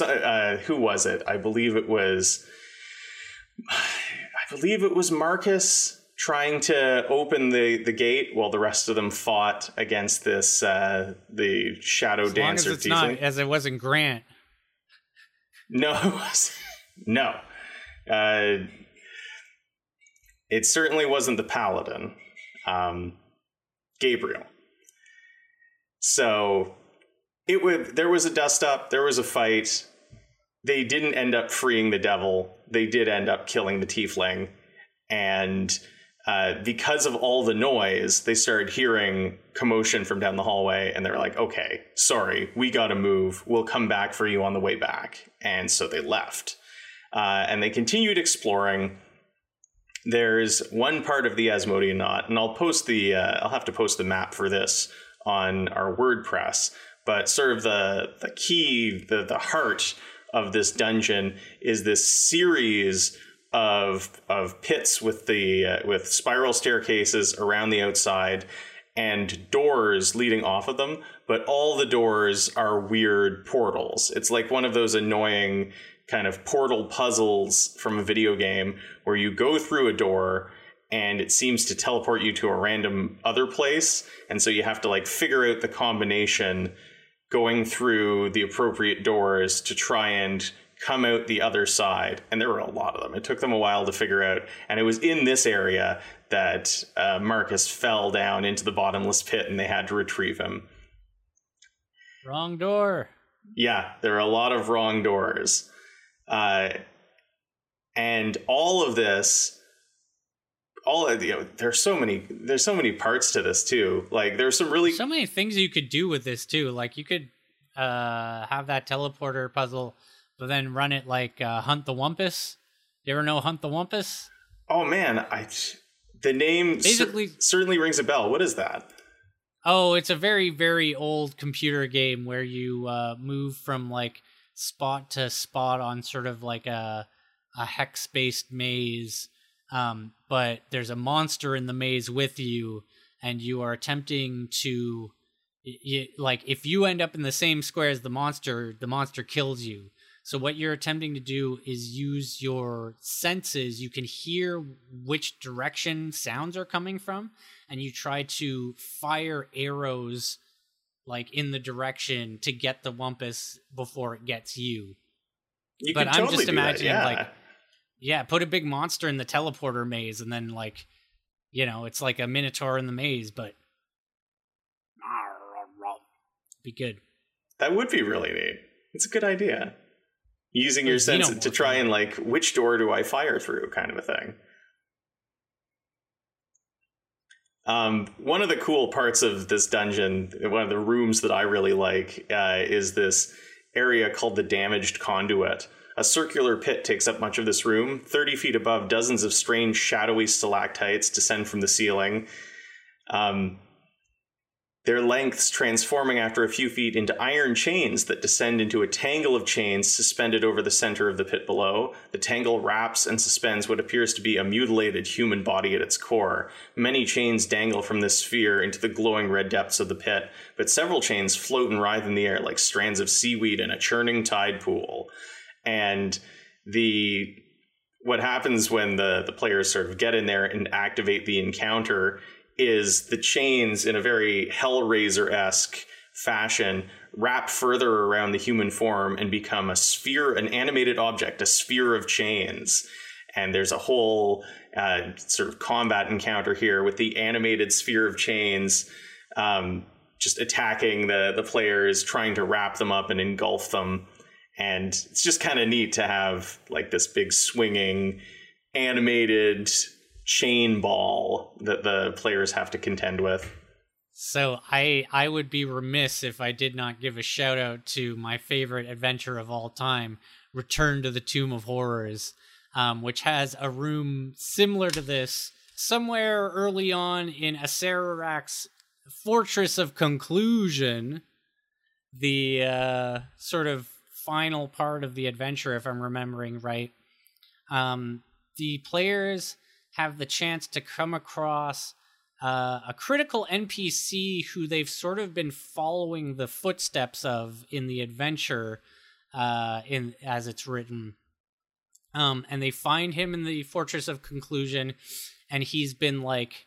uh, who was it? I believe it was I believe it was Marcus trying to open the, the gate while the rest of them fought against this uh, the shadow as dancer. Long as it's not as it wasn't Grant. No, it was no. Uh, it certainly wasn't the paladin, um, Gabriel. So it would. There was a dust up. There was a fight they didn't end up freeing the devil. They did end up killing the tiefling, and uh, because of all the noise, they started hearing commotion from down the hallway, and they're like, "Okay, sorry, we got to move. We'll come back for you on the way back." And so they left, uh, and they continued exploring. There's one part of the Asmodean knot, and I'll post the. Uh, I'll have to post the map for this on our WordPress. But sort of the the key, the the heart of this dungeon is this series of of pits with the uh, with spiral staircases around the outside and doors leading off of them but all the doors are weird portals. It's like one of those annoying kind of portal puzzles from a video game where you go through a door and it seems to teleport you to a random other place and so you have to like figure out the combination going through the appropriate doors to try and come out the other side. And there were a lot of them. It took them a while to figure out. And it was in this area that uh, Marcus fell down into the bottomless pit and they had to retrieve him. Wrong door. Yeah, there are a lot of wrong doors. Uh, and all of this all of you know, there's so many there's so many parts to this too. Like there's some really so many things you could do with this too. Like you could uh have that teleporter puzzle, but then run it like uh, Hunt the Wumpus. You ever know Hunt the Wumpus? Oh man, I the name Basically- cer- certainly rings a bell. What is that? Oh, it's a very very old computer game where you uh, move from like spot to spot on sort of like a a hex based maze. Um, but there's a monster in the maze with you, and you are attempting to, y- y- like, if you end up in the same square as the monster, the monster kills you. So what you're attempting to do is use your senses. You can hear which direction sounds are coming from, and you try to fire arrows like in the direction to get the wumpus before it gets you. You But I'm totally just do that, imagining, yeah. like, Yeah, put a big monster in the teleporter maze, and then like, you know, it's like a minotaur in the maze, but be good. that would be really neat. It's a good idea. Using your senses to try and like which door do I fire through, kind of a thing. Um, one of the cool parts of this dungeon, one of the rooms that I really like, uh, is this area called the Damaged Conduit. A circular pit takes up much of this room. 30 feet above, dozens of strange, shadowy stalactites descend from the ceiling. Um, their lengths transforming after a few feet into iron chains that descend into a tangle of chains suspended over the center of the pit below. The tangle wraps and suspends what appears to be a mutilated human body at its core. Many chains dangle from this sphere into the glowing red depths of the pit, but several chains float and writhe in the air like strands of seaweed in a churning tide pool. And the what happens when the the players sort of get in there and activate the encounter is the chains in a very Hellraiser esque fashion wrap further around the human form and become a sphere, an animated object, a sphere of chains. And there's a whole uh, sort of combat encounter here with the animated sphere of chains um, just attacking the, the players, trying to wrap them up and engulf them. And it's just kind of neat to have like this big swinging animated chain ball that the players have to contend with. So I I would be remiss if I did not give a shout out to my favorite adventure of all time, Return to the Tomb of Horrors, um, which has a room similar to this somewhere early on in Acererak's Fortress of Conclusion, the uh, sort of final part of the adventure, if I'm remembering right. Um, the players have the chance to come across uh, a critical NPC who they've sort of been following the footsteps of in the adventure, uh, in as it's written. Um, and they find him in the Fortress of Conclusion, and he's been like,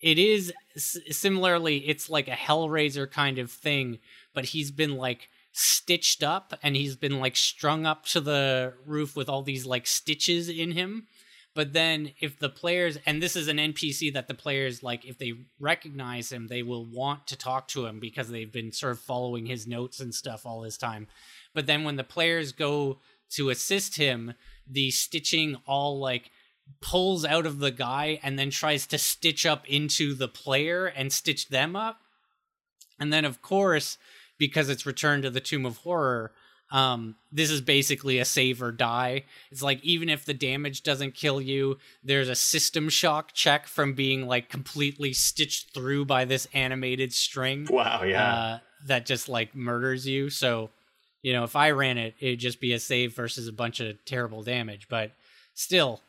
it is similarly, it's like a Hellraiser kind of thing, but he's been like stitched up and he's been like strung up to the roof with all these like stitches in him. But then if the players and this is an npc that the players like if they recognize him they will want to talk to him because they've been sort of following his notes and stuff all this time. But then when the players go to assist him the stitching all like pulls out of the guy and then tries to stitch up into the player and stitch them up. And then of course because it's return to the tomb of horror um this is basically a save or die it's like even if the damage doesn't kill you there's a system shock check from being like completely stitched through by this animated string Wow, yeah. uh, that just like murders you so you know if i ran it it'd just be a save versus a bunch of terrible damage but still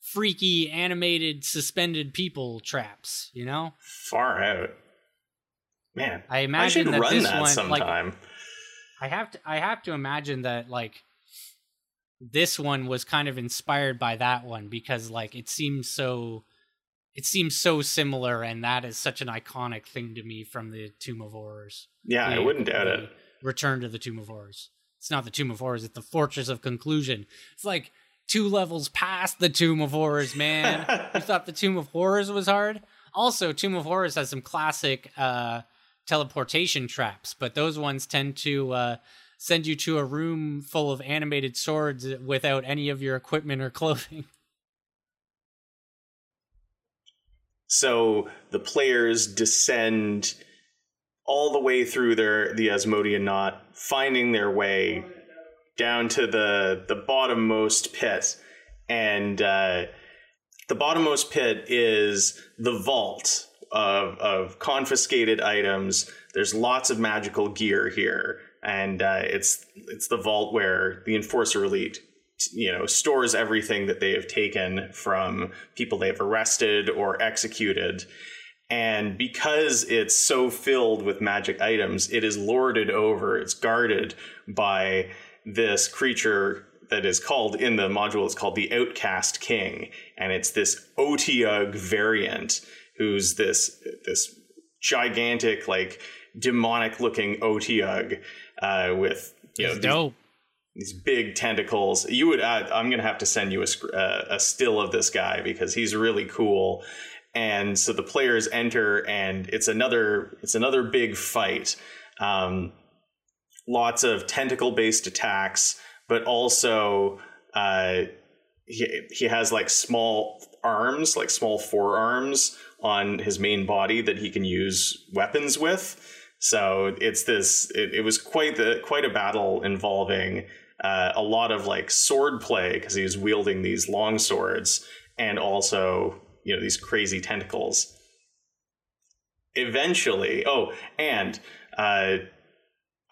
freaky animated suspended people traps you know Far out. Man, I I imagine should that run this that one, like- I have to I have to imagine that like this one was kind of inspired by that one because like it seems so it seems so similar and that is such an iconic thing to me from the Tomb of Horrors. yeah, I wouldn't doubt the it. Return to the Tomb of Horrors. It's not the Tomb of Horrors, it's the Fortress of Conclusion. It's like two levels past the Tomb of Horrors, man. you thought the Tomb of Horrors was hard? Also, Tomb of Horrors has some classic uh, teleportation traps, but those ones tend to uh, send you to a room full of animated swords without any of your equipment or clothing. So the players descend all the way through their the Asmodean knot, finding their way down to the the bottommost pit, and uh, the bottommost pit is the vault of of confiscated items. There's lots of magical gear here, and uh, it's it's the vault where the Enforcer Elite you know stores everything that they have taken from people they've arrested or executed. And because it's so filled with magic items it is lorded over it's guarded by this creature that is called in the module it's called the outcast king. And it's this otyugh variant who's this this gigantic like demonic looking otyugh uh, with you know, dope. these big tentacles. You would. Uh, I'm gonna have to send you a, uh, a still of this guy because he's really cool. And so the players enter, and it's another. It's another big fight. Um, lots of tentacle based attacks, but also uh, he he has like small arms, like small forearms on his main body that he can use weapons with. So it's this. It, it was quite the quite a battle involving uh, a lot of like sword play because he was wielding these long swords and also you know these crazy tentacles. Eventually, oh, and uh,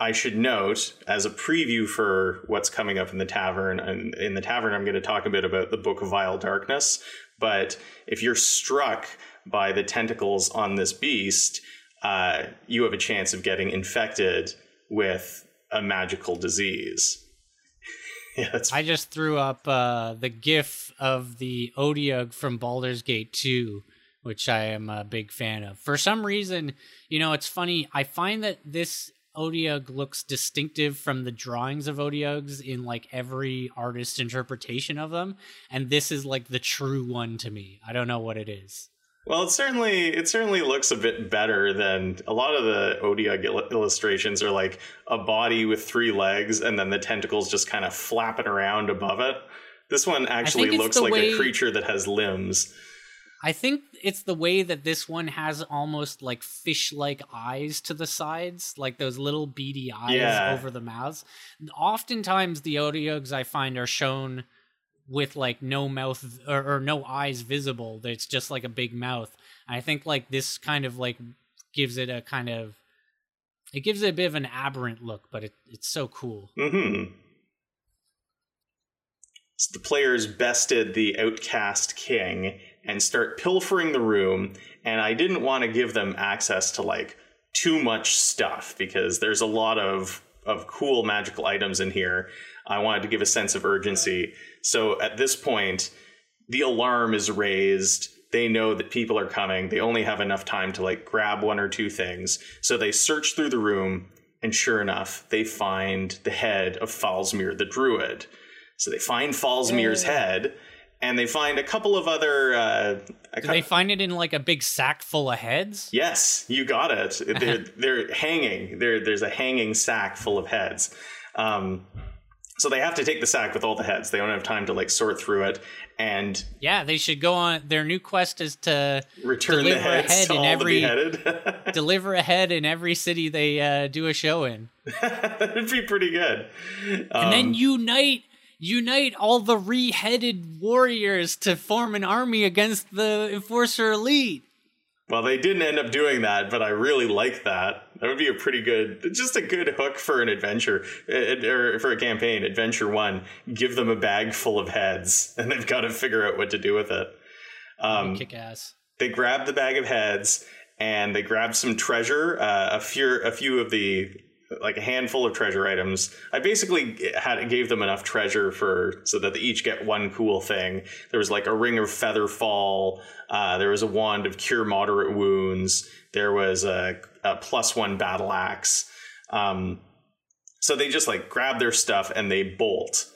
I should note as a preview for what's coming up in the tavern. And in the tavern, I'm going to talk a bit about the Book of Vile Darkness. But if you're struck by the tentacles on this beast, uh, you have a chance of getting infected with a magical disease. yeah, I just threw up uh, the GIF of the Otyugh from Baldur's Gate 2, which I am a big fan of. For some reason, you know, it's funny. I find that this Otyugh looks distinctive from the drawings of Otyughs in like every artist's interpretation of them, and this is like the true one to me. I don't know what it is. Well, it certainly it certainly looks a bit better than a lot of the Otyugh il- illustrations are like a body with three legs and then the tentacles just kind of flapping around above it. This one actually looks like way- a creature that has limbs. I think it's the way that this one has almost like fish-like eyes to the sides, like those little beady eyes Yeah. over the mouths. Oftentimes, the Otyughs I find are shown with like no mouth or, or no eyes visible. It's just like a big mouth. I think like this kind of like gives it a kind of it gives it a bit of an aberrant look, but it, it's so cool. hmm So the players bested the outcast king and start pilfering the room, and I didn't want to give them access to like too much stuff because there's a lot of of cool magical items in here. I wanted to give a sense of urgency. So at this point, the alarm is raised. They know that people are coming. They only have enough time to like grab one or two things. So they search through the room, and sure enough, they find the head of Falsmere the Druid. So they find Falsmere's head, and they find a couple of other. Uh, Do they find it in like a big sack full of heads? Yes, you got it. They're, they're hanging. There, there's a hanging sack full of heads. Um, so they have to take the sack with all the heads. They don't have time to like sort through it and Yeah, they should go on. Their new quest is to return the Deliver a heads head to in all every- deliver a head in every city they uh, do a show in. That'd be pretty good. and Um, then unite unite all the re-headed warriors to form an army against the enforcer elite Well, they didn't end up doing that, but I really like that. That would be a pretty good, just a good hook for an adventure uh, or for a campaign. Adventure one, give them a bag full of heads, and they've got to figure out what to do with it. Um, kick ass they grab the bag of heads and they grab some treasure, uh, a few, a few of the like a handful of treasure items. I basically had gave them enough treasure for so that they each get one cool thing. There was like a ring of feather fall. Uh, there was a wand of cure moderate wounds. There was a, a plus one battle axe. Um, so they just like grab their stuff and they bolt.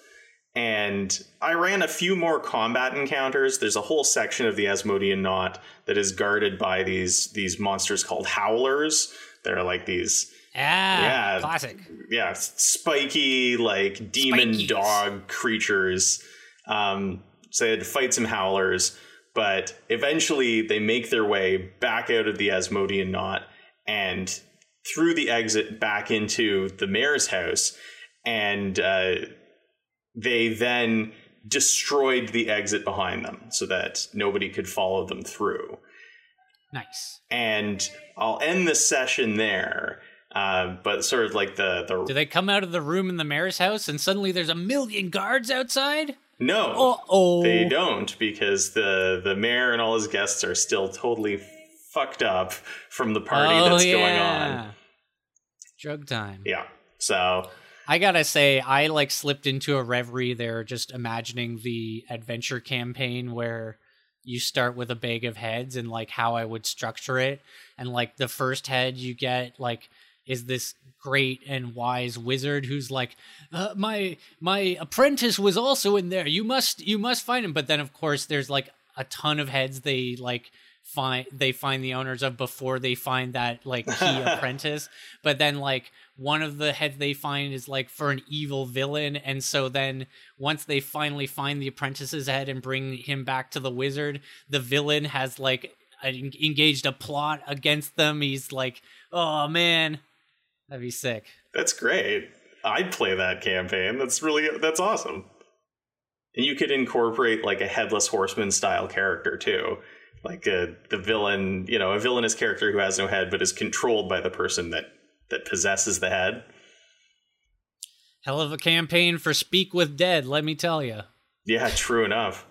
And I ran a few more combat encounters. There's a whole section of the Asmodean Knot that is guarded by these these monsters called Howlers. They're like these ah Yeah. classic yeah, spiky like demon Spikies. dog creatures. Um, so they had to fight some howlers, but eventually they make their way back out of the Asmodean knot and through the exit back into the mayor's house, and uh, they then destroyed the exit behind them so that nobody could follow them through. Nice. And I'll end the session there. Uh, but sort of like the the Do they come out of the room in the mayor's house and suddenly there's a million guards outside? no, Uh oh. they don't because the the mayor and all his guests are still totally fucked up from the party oh, that's yeah. going on. Drug time. Yeah. So I gotta say, I like slipped into a reverie there, just imagining the adventure campaign where you start with a bag of heads and like how I would structure it, and like the first head you get like is this great and wise wizard who's like uh, my my apprentice was also in there. You must you must find him. But then of course there's like a ton of heads they like find they find the owners of before they find that like key apprentice. But then like one of the heads they find is like for an evil villain. And so then once they finally find the apprentice's head and bring him back to the wizard the villain has like engaged a plot against them. He's like oh man that'd be sick that's great. I'd play that campaign. That's really that's awesome. And you could incorporate like a headless horseman style character too. Like a, the villain, you know, a villainous character who has no head but is controlled by the person that that possesses the head. hell of a campaign for speak with dead let me tell you Yeah, true enough.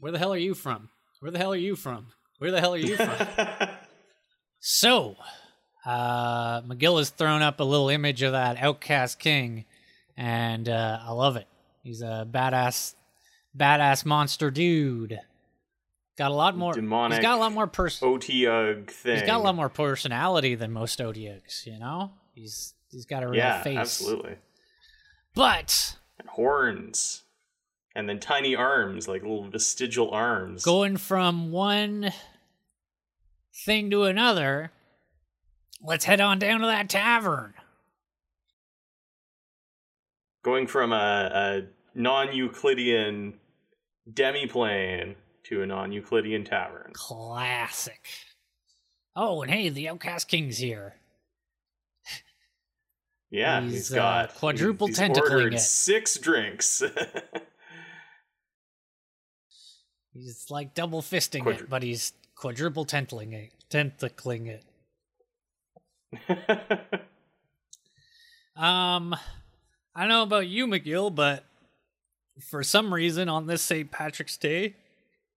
where the hell are you from where the hell are you from where the hell are you from So, uh, McGill has thrown up a little image of that outcast king, and uh, I love it. He's a badass, badass monster dude. Got a lot more. Demonic he's got a lot more person. Otyugh thing. He's got a lot more personality than most Otyughs. You know, he's he's got a real yeah, face. absolutely. But And horns. And then tiny arms, like little vestigial arms. going from one thing to another, let's head on down to that tavern. Going from a, a non-Euclidean demiplane to a non-Euclidean tavern. Classic. Oh, and hey, the Outcast King's here. Yeah, He's, he's uh, got quadruple he's, tentacling ordered it. six drinks. He's like double fisting Quadru- it, but he's quadruple tentacling it. Tentacling it. Um, I don't know about you, McGill, but for some reason on this St. Patrick's Day,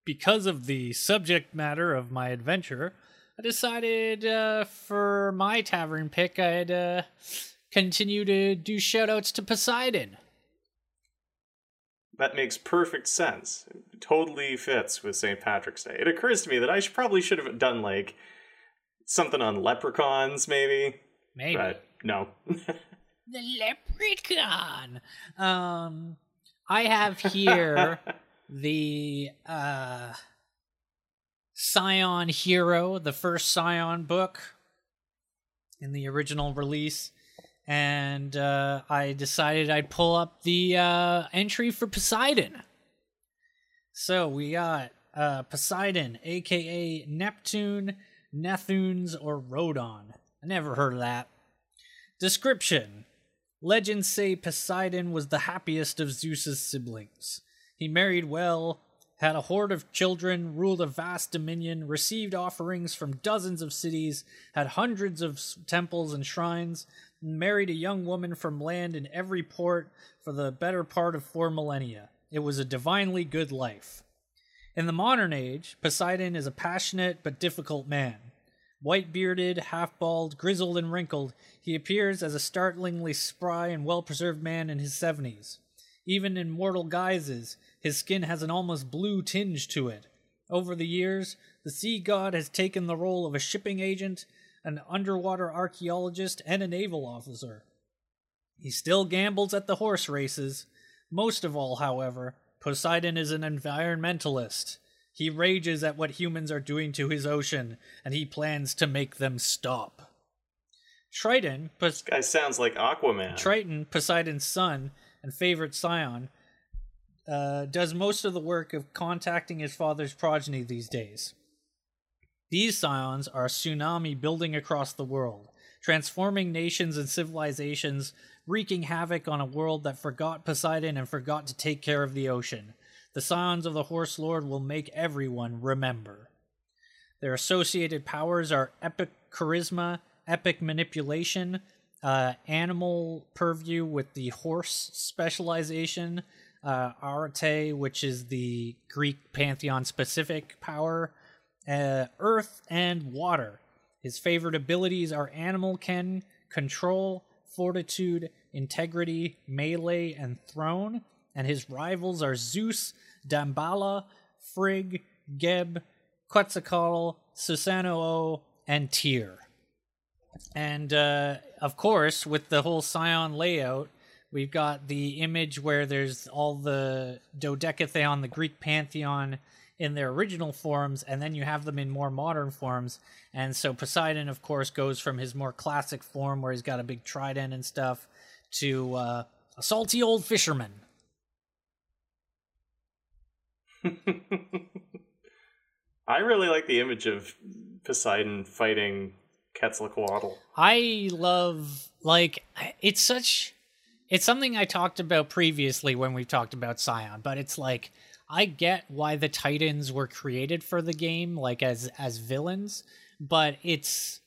because of the subject matter of my adventure, I decided uh, for my tavern pick, I'd uh, continue to do shoutouts to Poseidon. that makes perfect sense. It totally fits with St. Patrick's Day. It occurs to me that I should probably should have done like something on leprechauns, maybe. Maybe. But no. the leprechaun. Um, I have here the uh, Scion Hero, the first Scion book in the original release, and uh, I decided I'd pull up the uh, entry for Poseidon. So we got uh, Poseidon, aka Neptune, Nethuns, or Rhodon. I never heard of that. Description Legends say Poseidon was the happiest of Zeus's siblings. He married well, had a horde of children, ruled a vast dominion, received offerings from dozens of cities, had hundreds of temples and shrines, married a young woman from land in every port for the better part of four millennia. It was a divinely good life. In the modern age, Poseidon is a passionate but difficult man. White bearded, half bald, grizzled, and wrinkled, he appears as a startlingly spry and well preserved man in his 70s. Even in mortal guises, his skin has an almost blue tinge to it. Over the years, the sea god has taken the role of a shipping agent, an underwater archaeologist, and a naval officer. He still gambles at the horse races. Most of all, however, Poseidon is an environmentalist. He rages at what humans are doing to his ocean, and he plans to make them stop. Triton, Pos- Guy sounds like Aquaman. Triton, Poseidon's son and favorite scion, uh, does most of the work of contacting his father's progeny these days. These scions are a tsunami building across the world, transforming nations and civilizations, wreaking havoc on a world that forgot Poseidon and forgot to take care of the ocean. The scions of the Horse Lord will make everyone remember. Their associated powers are epic charisma, epic manipulation, uh, animal purview with the horse specialization, uh, which is the Greek pantheon specific power, uh, earth, and water. His favorite abilities are animal ken, control, fortitude, integrity, melee, and thrown. And his rivals are Zeus, Damballa, Frigg, Geb, Quetzalcoatl, Susanoo, and Tyr. And uh, of course, with the whole Scion layout, we've got the image where there's all the dodecatheon, the Greek pantheon, in their original forms, and then you have them in more modern forms. And so Poseidon, of course, goes from his more classic form, where he's got a big trident and stuff, to uh, a salty old fisherman. I really like the image of Poseidon fighting Quetzalcoatl. I love like it's such it's something I talked about previously when we talked about Scion, but it's like I get why the Titans were created for the game, like as as villains, but it's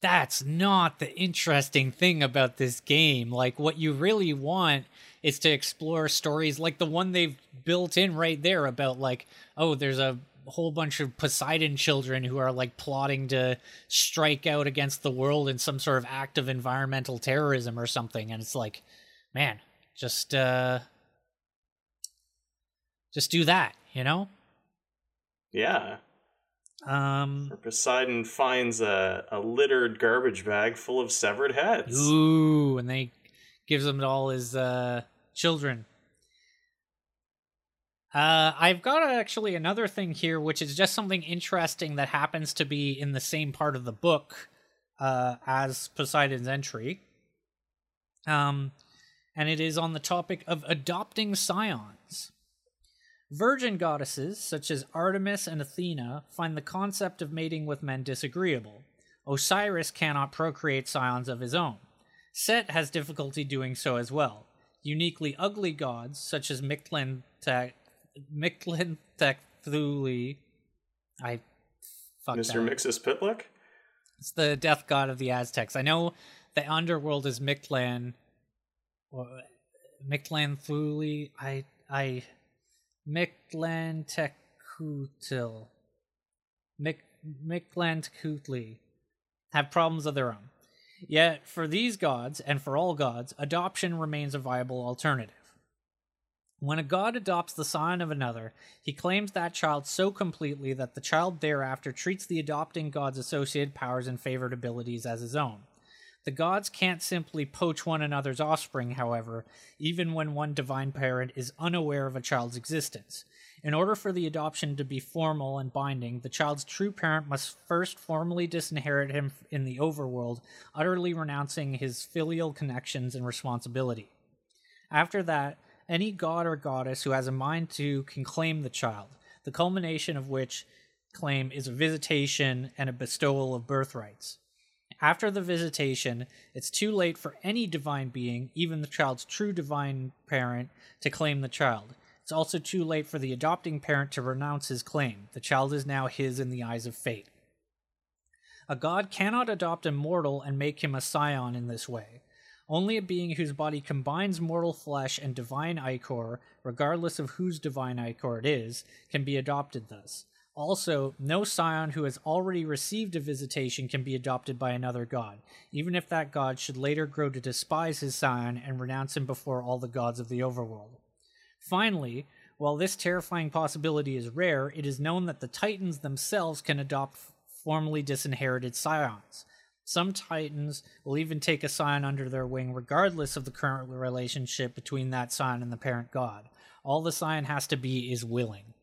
that's not the interesting thing about this game. Like what you really want is to explore stories like the one they've built in right there about like, oh, there's a whole bunch of Poseidon children who are like plotting to strike out against the world in some sort of act of environmental terrorism or something. And it's like man just uh just do that you know? Yeah um or poseidon finds a, a littered garbage bag full of severed heads ooh and they gives them to all his uh children uh, I've got actually another thing here, which is just something interesting that happens to be in the same part of the book uh, as Poseidon's entry. Um, and it is on the topic of adopting scions. Virgin goddesses, such as Artemis and Athena, find the concept of mating with men disagreeable. Osiris cannot procreate scions of his own. Set has difficulty doing so as well. Uniquely ugly gods, such as Mictlan Mictlantecuhtli. I fucked Mr. Mxyzptlk? It's the death god of the Aztecs. I know the underworld is Mictlan. Mictlantecuhtli. I I Mictlantecuhtli. Mic have problems of their own. Yet for these gods and for all gods, adoption remains a viable alternative. When a god adopts the scion of another, he claims that child so completely that the child thereafter treats the adopting god's associated powers and favored abilities as his own. The gods can't simply poach one another's offspring, however, even when one divine parent is unaware of a child's existence. In order for the adoption to be formal and binding, the child's true parent must first formally disinherit him in the overworld, utterly renouncing his filial connections and responsibility. After that, any god or goddess who has a mind to can claim the child, the culmination of which claim is a visitation and a bestowal of birthrights. After the visitation, it's too late for any divine being, even the child's true divine parent, to claim the child. It's also too late for the adopting parent to renounce his claim. The child is now his in the eyes of fate. A god cannot adopt a mortal and make him a scion in this way. Only a being whose body combines mortal flesh and divine ichor, regardless of whose divine ichor it is, can be adopted thus. Also, no scion who has already received a visitation can be adopted by another god, even if that god should later grow to despise his scion and renounce him before all the gods of the overworld. Finally, while this terrifying possibility is rare, it is known that the Titans themselves can adopt formerly disinherited scions. Some Titans will even take a scion under their wing, regardless of the current relationship between that scion and the parent god. All the scion has to be is willing.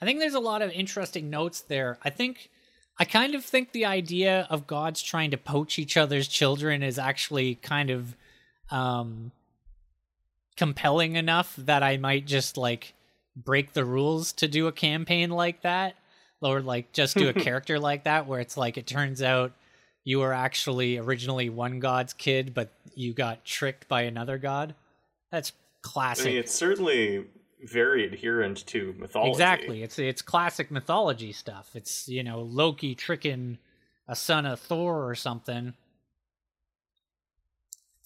I think there's a lot of interesting notes there. I think I kind of think the idea of gods trying to poach each other's children is actually kind of um compelling enough that I might just like break the rules to do a campaign like that or like just do a character like that where it's like it turns out you were actually originally one god's kid but you got tricked by another god that's classic I mean, it's certainly very adherent to mythology. exactly it's it's classic mythology stuff it's you know loki tricking a son of thor or something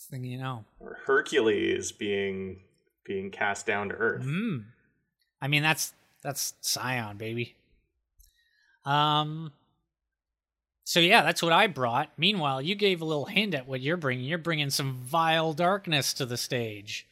Next thing you know Or Hercules being being cast down to earth. Mm. I mean, that's that's Scion, baby. Um. So yeah, that's what I brought. Meanwhile, you gave a little hint at what you're bringing. You're bringing some vile darkness to the stage.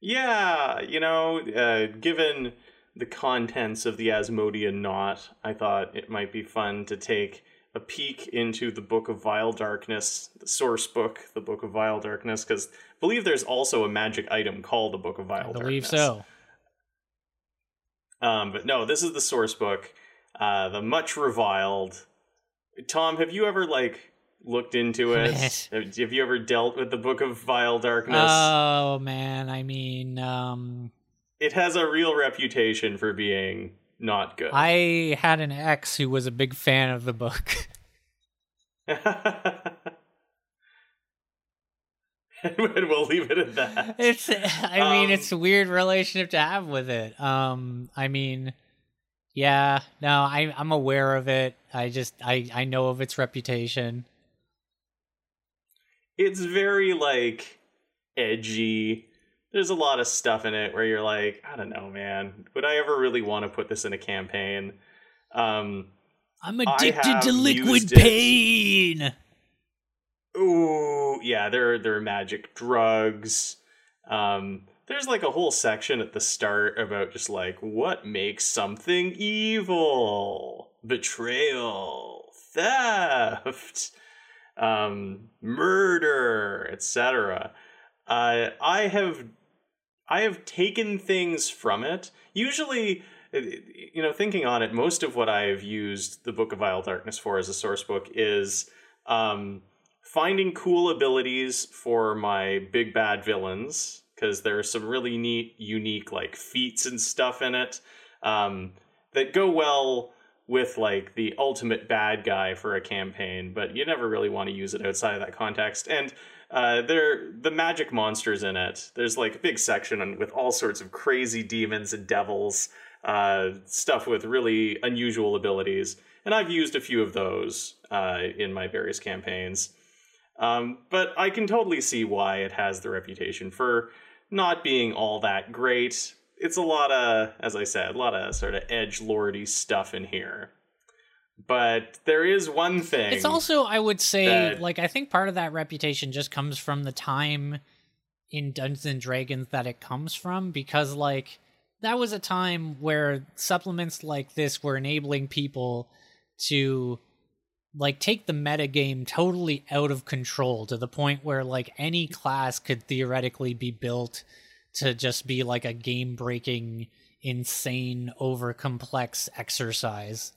Yeah, you know, uh, given the contents of the Asmodean Knot, I thought it might be fun to take a peek into the Book of Vile Darkness, the source book, the Book of Vile Darkness, because I believe there's also a magic item called the Book of Vile I believe Darkness. so. Um, but no, this is the source book, uh, the much reviled. Tom, have you ever like looked into it? Have you ever dealt with the Book of Vile Darkness? Oh man, I mean, um, it has a real reputation for being not good. I had an ex who was a big fan of the book. and we'll leave it at that. It's, I mean, Um, it's a weird relationship to have with it. Um, I mean, yeah, no, I, I'm aware of it. I just, I, I know of its reputation. It's very like edgy. There's a lot of stuff in it where you're like, I don't know, man. Would I ever really want to put this in a campaign? Um, I'm addicted to liquid pain. ooh, yeah, there are, there are magic drugs. Um, there's like a whole section at the start about just like what makes something evil, betrayal, theft, um, murder, etc. Uh, I have I have taken things from it. Usually, you know, thinking on it, most of what I've used the Book of Vile Darkness for as a source book is um, finding cool abilities for my big bad villains because there are some really neat, unique like feats and stuff in it um, that go well with like the ultimate bad guy for a campaign, but you never really want to use it outside of that context. And uh, there, the magic monsters in it. There's like a big section with all sorts of crazy demons and devils, uh, stuff with really unusual abilities, and I've used a few of those uh, in my various campaigns. Um, but I can totally see why it has the reputation for not being all that great. It's a lot of, as I said, a lot of sort of edge lordy stuff in here. But there is one thing. It's also, I would say, that- like I think part of that reputation just comes from the time in Dungeons and Dragons that it comes from, because like that was a time where supplements like this were enabling people to like take the meta game totally out of control to the point where like any class could theoretically be built to just be like a game breaking insane over complex exercise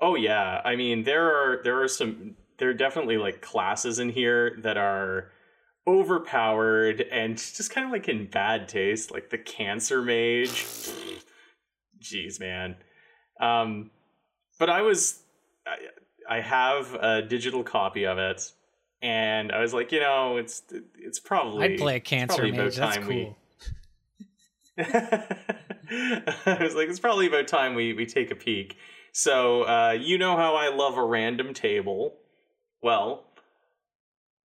Oh yeah, I mean there are there are some there are definitely like classes in here that are overpowered and just kind of like in bad taste, like the cancer mage. Jeez, man. Um, but I was I, I have a digital copy of it, and I was like, you know, it's it's probably i'd play a cancer mage that's cool we- I was like, it's probably about time we, we take a peek. So, uh, you know how I love a random table. Well,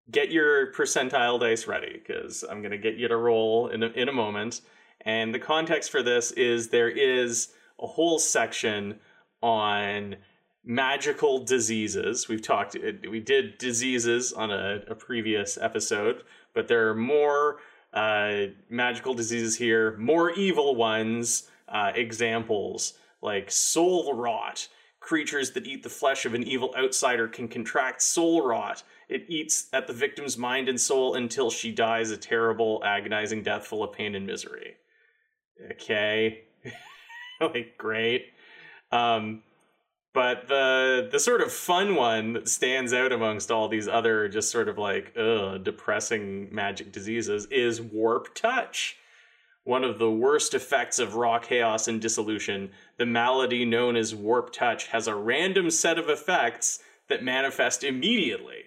get your percentile dice ready because I'm going to get you to roll in a, in a moment. And the context for this is there is a whole section on magical diseases. We've talked, we did diseases on a, a previous episode, but there are more uh, magical diseases here, more evil ones. Uh, examples like soul rot. Creatures that eat the flesh of an evil outsider can contract soul rot. It eats at the victim's mind and soul until she dies a terrible, agonizing death full of pain and misery. Okay. like, great. Um, But the the sort of fun one that stands out amongst all these other just sort of like ugh, depressing magic diseases is warp touch. One of the worst effects of raw chaos and dissolution, the malady known as warp touch has a random set of effects that manifest immediately.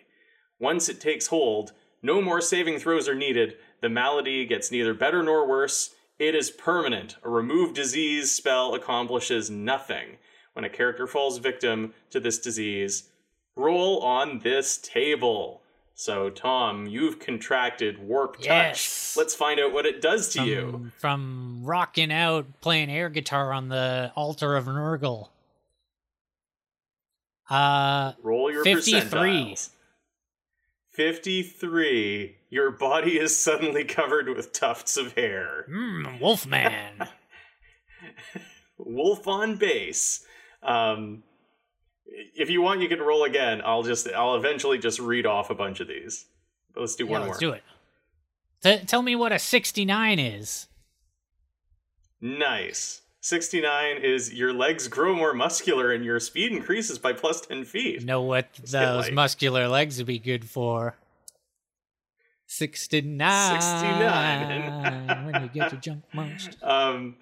Once it takes hold, no more saving throws are needed. The malady gets neither better nor worse. It is permanent. A remove disease spell accomplishes nothing when a character falls victim to this disease. Roll on this table. So, Tom, you've contracted warp touch. Yes. Let's find out what it does to you. From, from rocking out playing air guitar on the altar of Nurgle. Uh, Roll your 53. percentiles. 53. Your body is suddenly covered with tufts of hair. mm, Wolfman. Wolf on base. Um, if you want, you can roll again. I'll just, I'll eventually just read off a bunch of these. But let's do yeah, one let's more. do it. T- tell me what a 69 is. Nice. 69 is your legs grow more muscular and your speed increases by plus 10 feet. You know what those like- muscular legs would be good for? 69. 69. when you get your junk most. Um,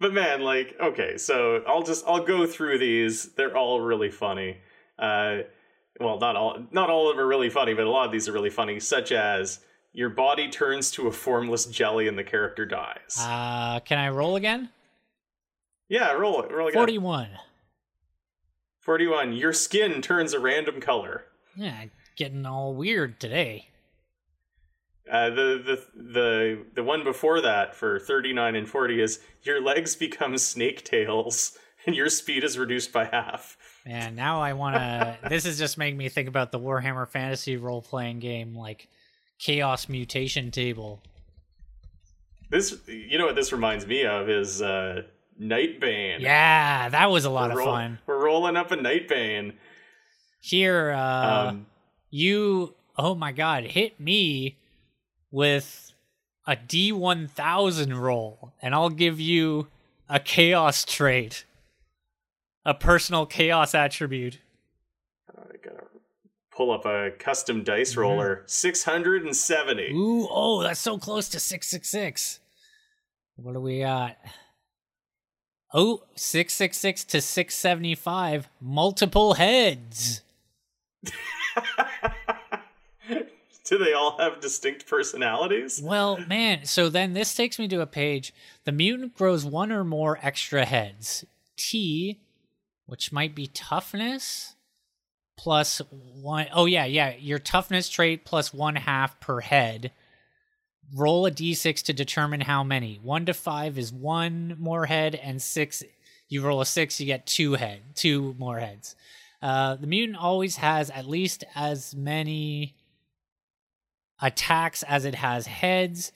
but man, like, okay, so I'll just I'll go through these. They're all really funny. Uh, well, not all not all of them are really funny, but a lot of these are really funny. Such as your body turns to a formless jelly and the character dies. Uh, can I roll again? yeah, roll it. Roll again. 41. 41. Your skin turns a random color. Yeah, getting all weird today. Uh, the the the the one before that for 39 and 40 is your legs become snake tails and your speed is reduced by half. Man, now I want to. this is just making me think about the Warhammer Fantasy role playing game, like Chaos Mutation Table. This, you know what this reminds me of is uh, Nightbane. Yeah, that was a lot we're of roll- fun. We're rolling up a Nightbane. Here, uh, Um, you, oh my god, hit me with a D1000 roll, and I'll give you a Chaos trait, a personal Chaos attribute. I gotta pull up a custom dice roller. 670. Mm-hmm. Ooh, oh, that's so close to 666. What do we got? Oh, 666 to 675, multiple heads. Do they all have distinct personalities? Well, man, so then this takes me to a page. The mutant grows one or more extra heads. T, which might be toughness, plus one oh yeah, yeah, your toughness trait plus one half per head. Roll a d6 to determine how many. One to five is one more head, and six, you roll a six, you get two head, two more heads. Uh, the mutant always has at least as many attacks as it has heads.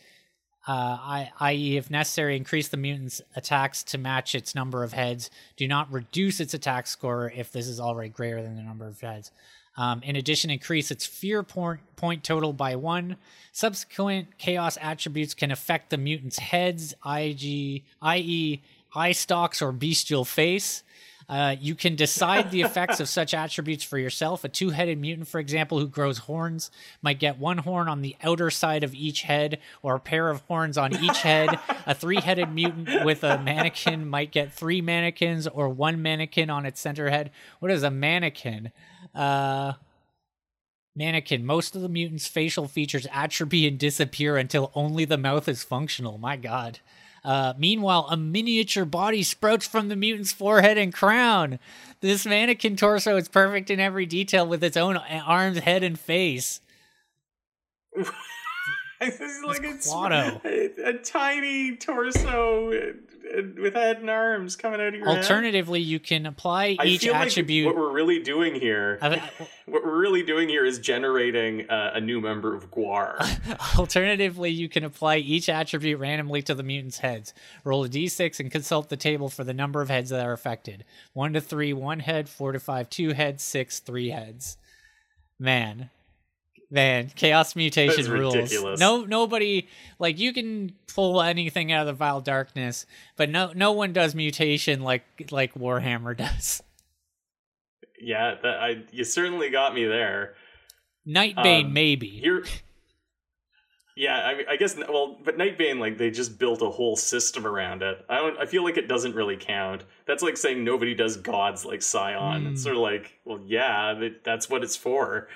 Uh, I, i.e., if necessary, increase the mutant's attacks to match its number of heads. Do not reduce its attack score if this is already greater than the number of heads. Um, in addition, increase its fear point, point total by one. Subsequent chaos attributes can affect the mutant's heads, i.e., eye stalks or bestial face. Uh, you can decide the effects of such attributes for yourself. A two headed mutant, for example, who grows horns might get one horn on the outer side of each head or a pair of horns on each head. A three headed mutant with a mannequin might get three mannequins or one mannequin on its center head. What is a mannequin? Uh, mannequin. Most of the mutant's facial features atrophy and disappear until only the mouth is functional. My God. Uh, meanwhile, a miniature body sprouts from the mutant's forehead and crown. This mannequin torso is perfect in every detail with its own arms, head, and face. it's like it's Kuato. a, a tiny torso with head and arms coming out of your head. Alternatively, you can apply I each attribute. like what we're really doing here, what we're really doing here is generating uh, a new member of Gwar. Alternatively, you can apply each attribute randomly to the mutant's heads. Roll a d6 and consult the table for the number of heads that are affected. One to three, one head. Four to five, two heads. Six, three heads. Man, man, chaos mutation That's rules. ridiculous. No, nobody like you can pull anything out of the vile darkness, but no, no one does mutation like like Warhammer does. yeah, that I you certainly got me there. Nightbane, um, maybe. Here, yeah, I, I guess. Well, but Nightbane, like they just built a whole system around it. I don't. I feel like it doesn't really count. That's like saying nobody does gods like Scion. Mm. It's hmm. sort of like, well, yeah, that's what it's for.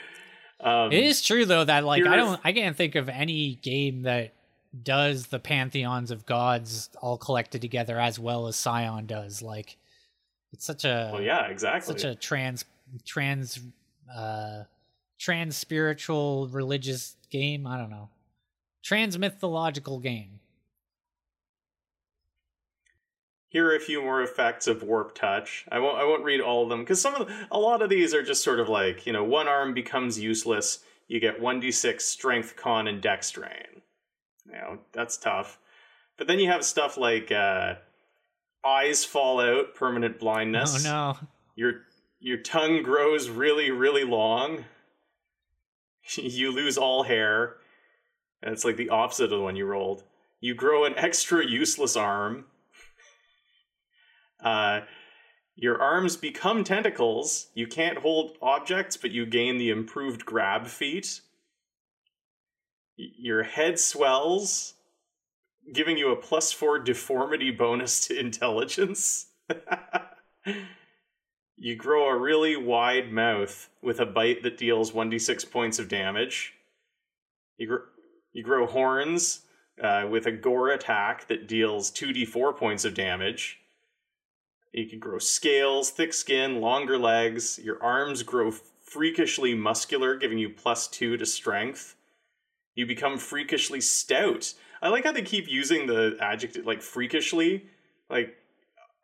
Um, it is true though that like I don't. I can't think of any game that does the pantheons of gods all collected together as well as Scion does. Like, it's such a. Well, yeah, exactly. Such a trans trans uh trans spiritual religious game. I don't know trans mythological game. Here are a few more effects of warp touch. I won't I won't read all of them because some of the, a lot of these are just sort of like you know one arm becomes useless. You get one d six strength, con, and dex drain. You know that's tough. But then you have stuff like uh, eyes fall out, permanent blindness. Oh no! Your your tongue grows really really long. you lose all hair and it's like the opposite of the one you rolled. You grow an extra useless arm. Uh, your arms become tentacles. You can't hold objects, but you gain the improved grab feat. Your head swells, giving you a plus four deformity bonus to intelligence. you grow a really wide mouth with a bite that deals 1d6 points of damage. You, grow. You grow horns uh, with a gore attack that deals 2d4 points of damage. You can grow scales, thick skin, longer legs. Your arms grow freakishly muscular, giving you plus two to strength. You become freakishly stout. I like how they keep using the adjective like freakishly. Like,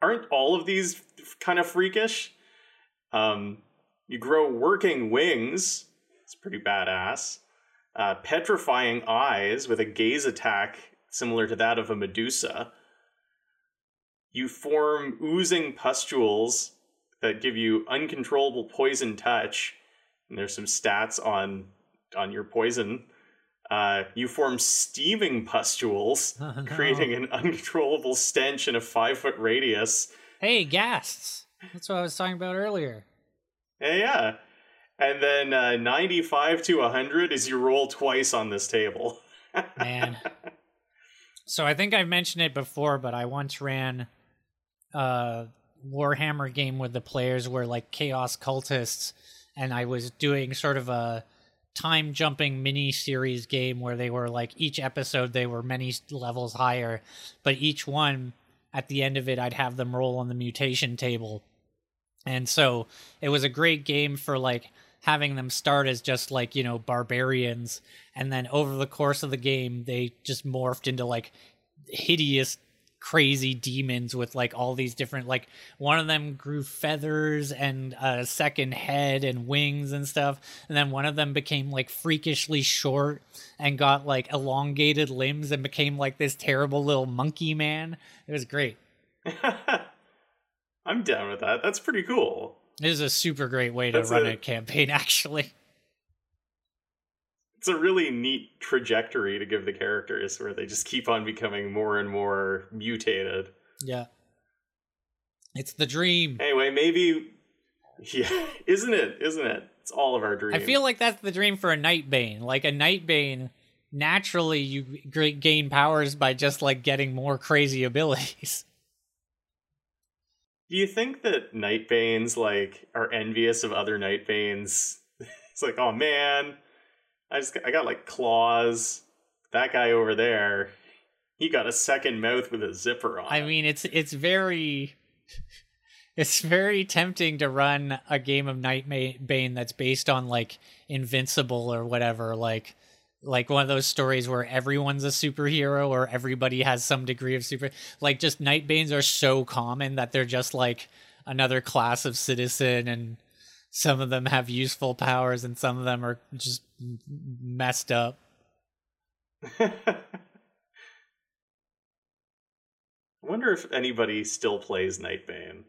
aren't all of these kind of freakish? Um, you grow working wings. It's pretty badass uh, petrifying eyes with a gaze attack similar to that of a Medusa. You form oozing pustules that give you uncontrollable poison touch. And there's some stats on on your poison. Uh, you form steaming pustules, oh, no. creating an uncontrollable stench in a five foot radius. Hey, ghasts! That's what I was talking about earlier. Hey, yeah. And then uh, 95 to 100 is you roll twice on this table. Man. So I think I've mentioned it before, but I once ran a Warhammer game with the players where like chaos cultists and I was doing sort of a time jumping mini series game where they were like each episode they were many levels higher, but each one at the end of it I'd have them roll on the mutation table. And so it was a great game for like having them start as just like you know barbarians and then over the course of the game they just morphed into like hideous crazy demons with like all these different like one of them grew feathers and a second head and wings and stuff and then one of them became like freakishly short and got like elongated limbs and became like this terrible little monkey man. It was great. I'm down with that. That's pretty cool. It is a super great way to That's run a, a campaign, actually. It's a really neat trajectory to give the characters where they just keep on becoming more and more mutated. Yeah. It's the dream. Anyway, maybe yeah, isn't it? Isn't it? It's all of our dreams. I feel like that's the dream for a Nightbane. Like a Nightbane, naturally you gain powers by just like getting more crazy abilities. Do you think that Nightbanes like are envious of other Nightbanes? it's like, oh man, I just got, I got like claws. That guy over there, he got a second mouth with a zipper on. I mean, it's it's very it's very tempting to run a game of Nightbane that's based on like Invincible or whatever, like like one of those stories where everyone's a superhero or everybody has some degree of super like just nightbanes are so common that they're just like another class of citizen and some of them have useful powers and some of them are just messed up I wonder if anybody still plays Nightbane.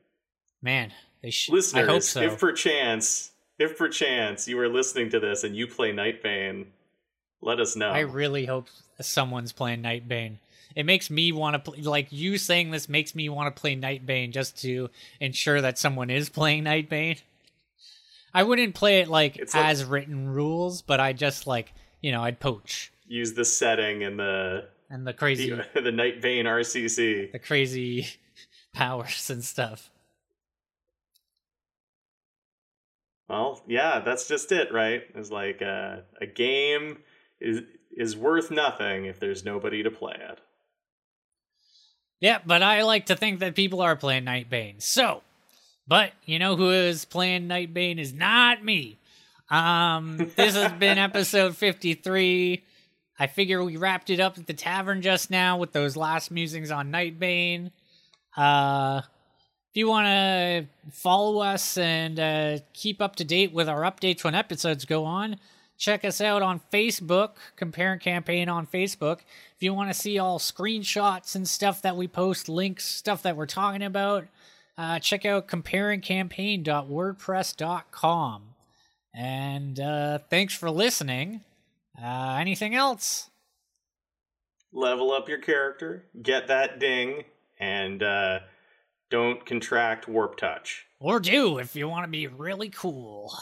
Man, they should. Listeners, I hope so. if perchance, if perchance you are listening to this and you play Nightbane, let us know. I really hope someone's playing Nightbane. It makes me want to play. Like you saying this makes me want to play Nightbane just to ensure that someone is playing Nightbane. I wouldn't play it like as written rules, but I just like you know I'd poach Use the setting and the and the crazy the, the Night Bane RCC. the crazy powers and stuff. Well, yeah, that's just it, right? It's like uh, a game is is worth nothing if there's nobody to play it. Yeah, but I like to think that people are playing Nightbane. So, but you know who is playing Nightbane is not me. Um, this has been episode 53. I figure we wrapped it up at the tavern just now with those last musings on Nightbane. Uh, if you want to follow us and uh, keep up to date with our updates when episodes go on, check us out on Facebook, Compare and Campaign on Facebook. If you want to see all screenshots and stuff that we post, links, stuff that we're talking about, uh, check out comparingcampaign.wordpress.com. And uh, thanks for listening. Uh, anything else? Level up your character, get that ding, and uh, don't contract warp touch. Or do if you want to be really cool.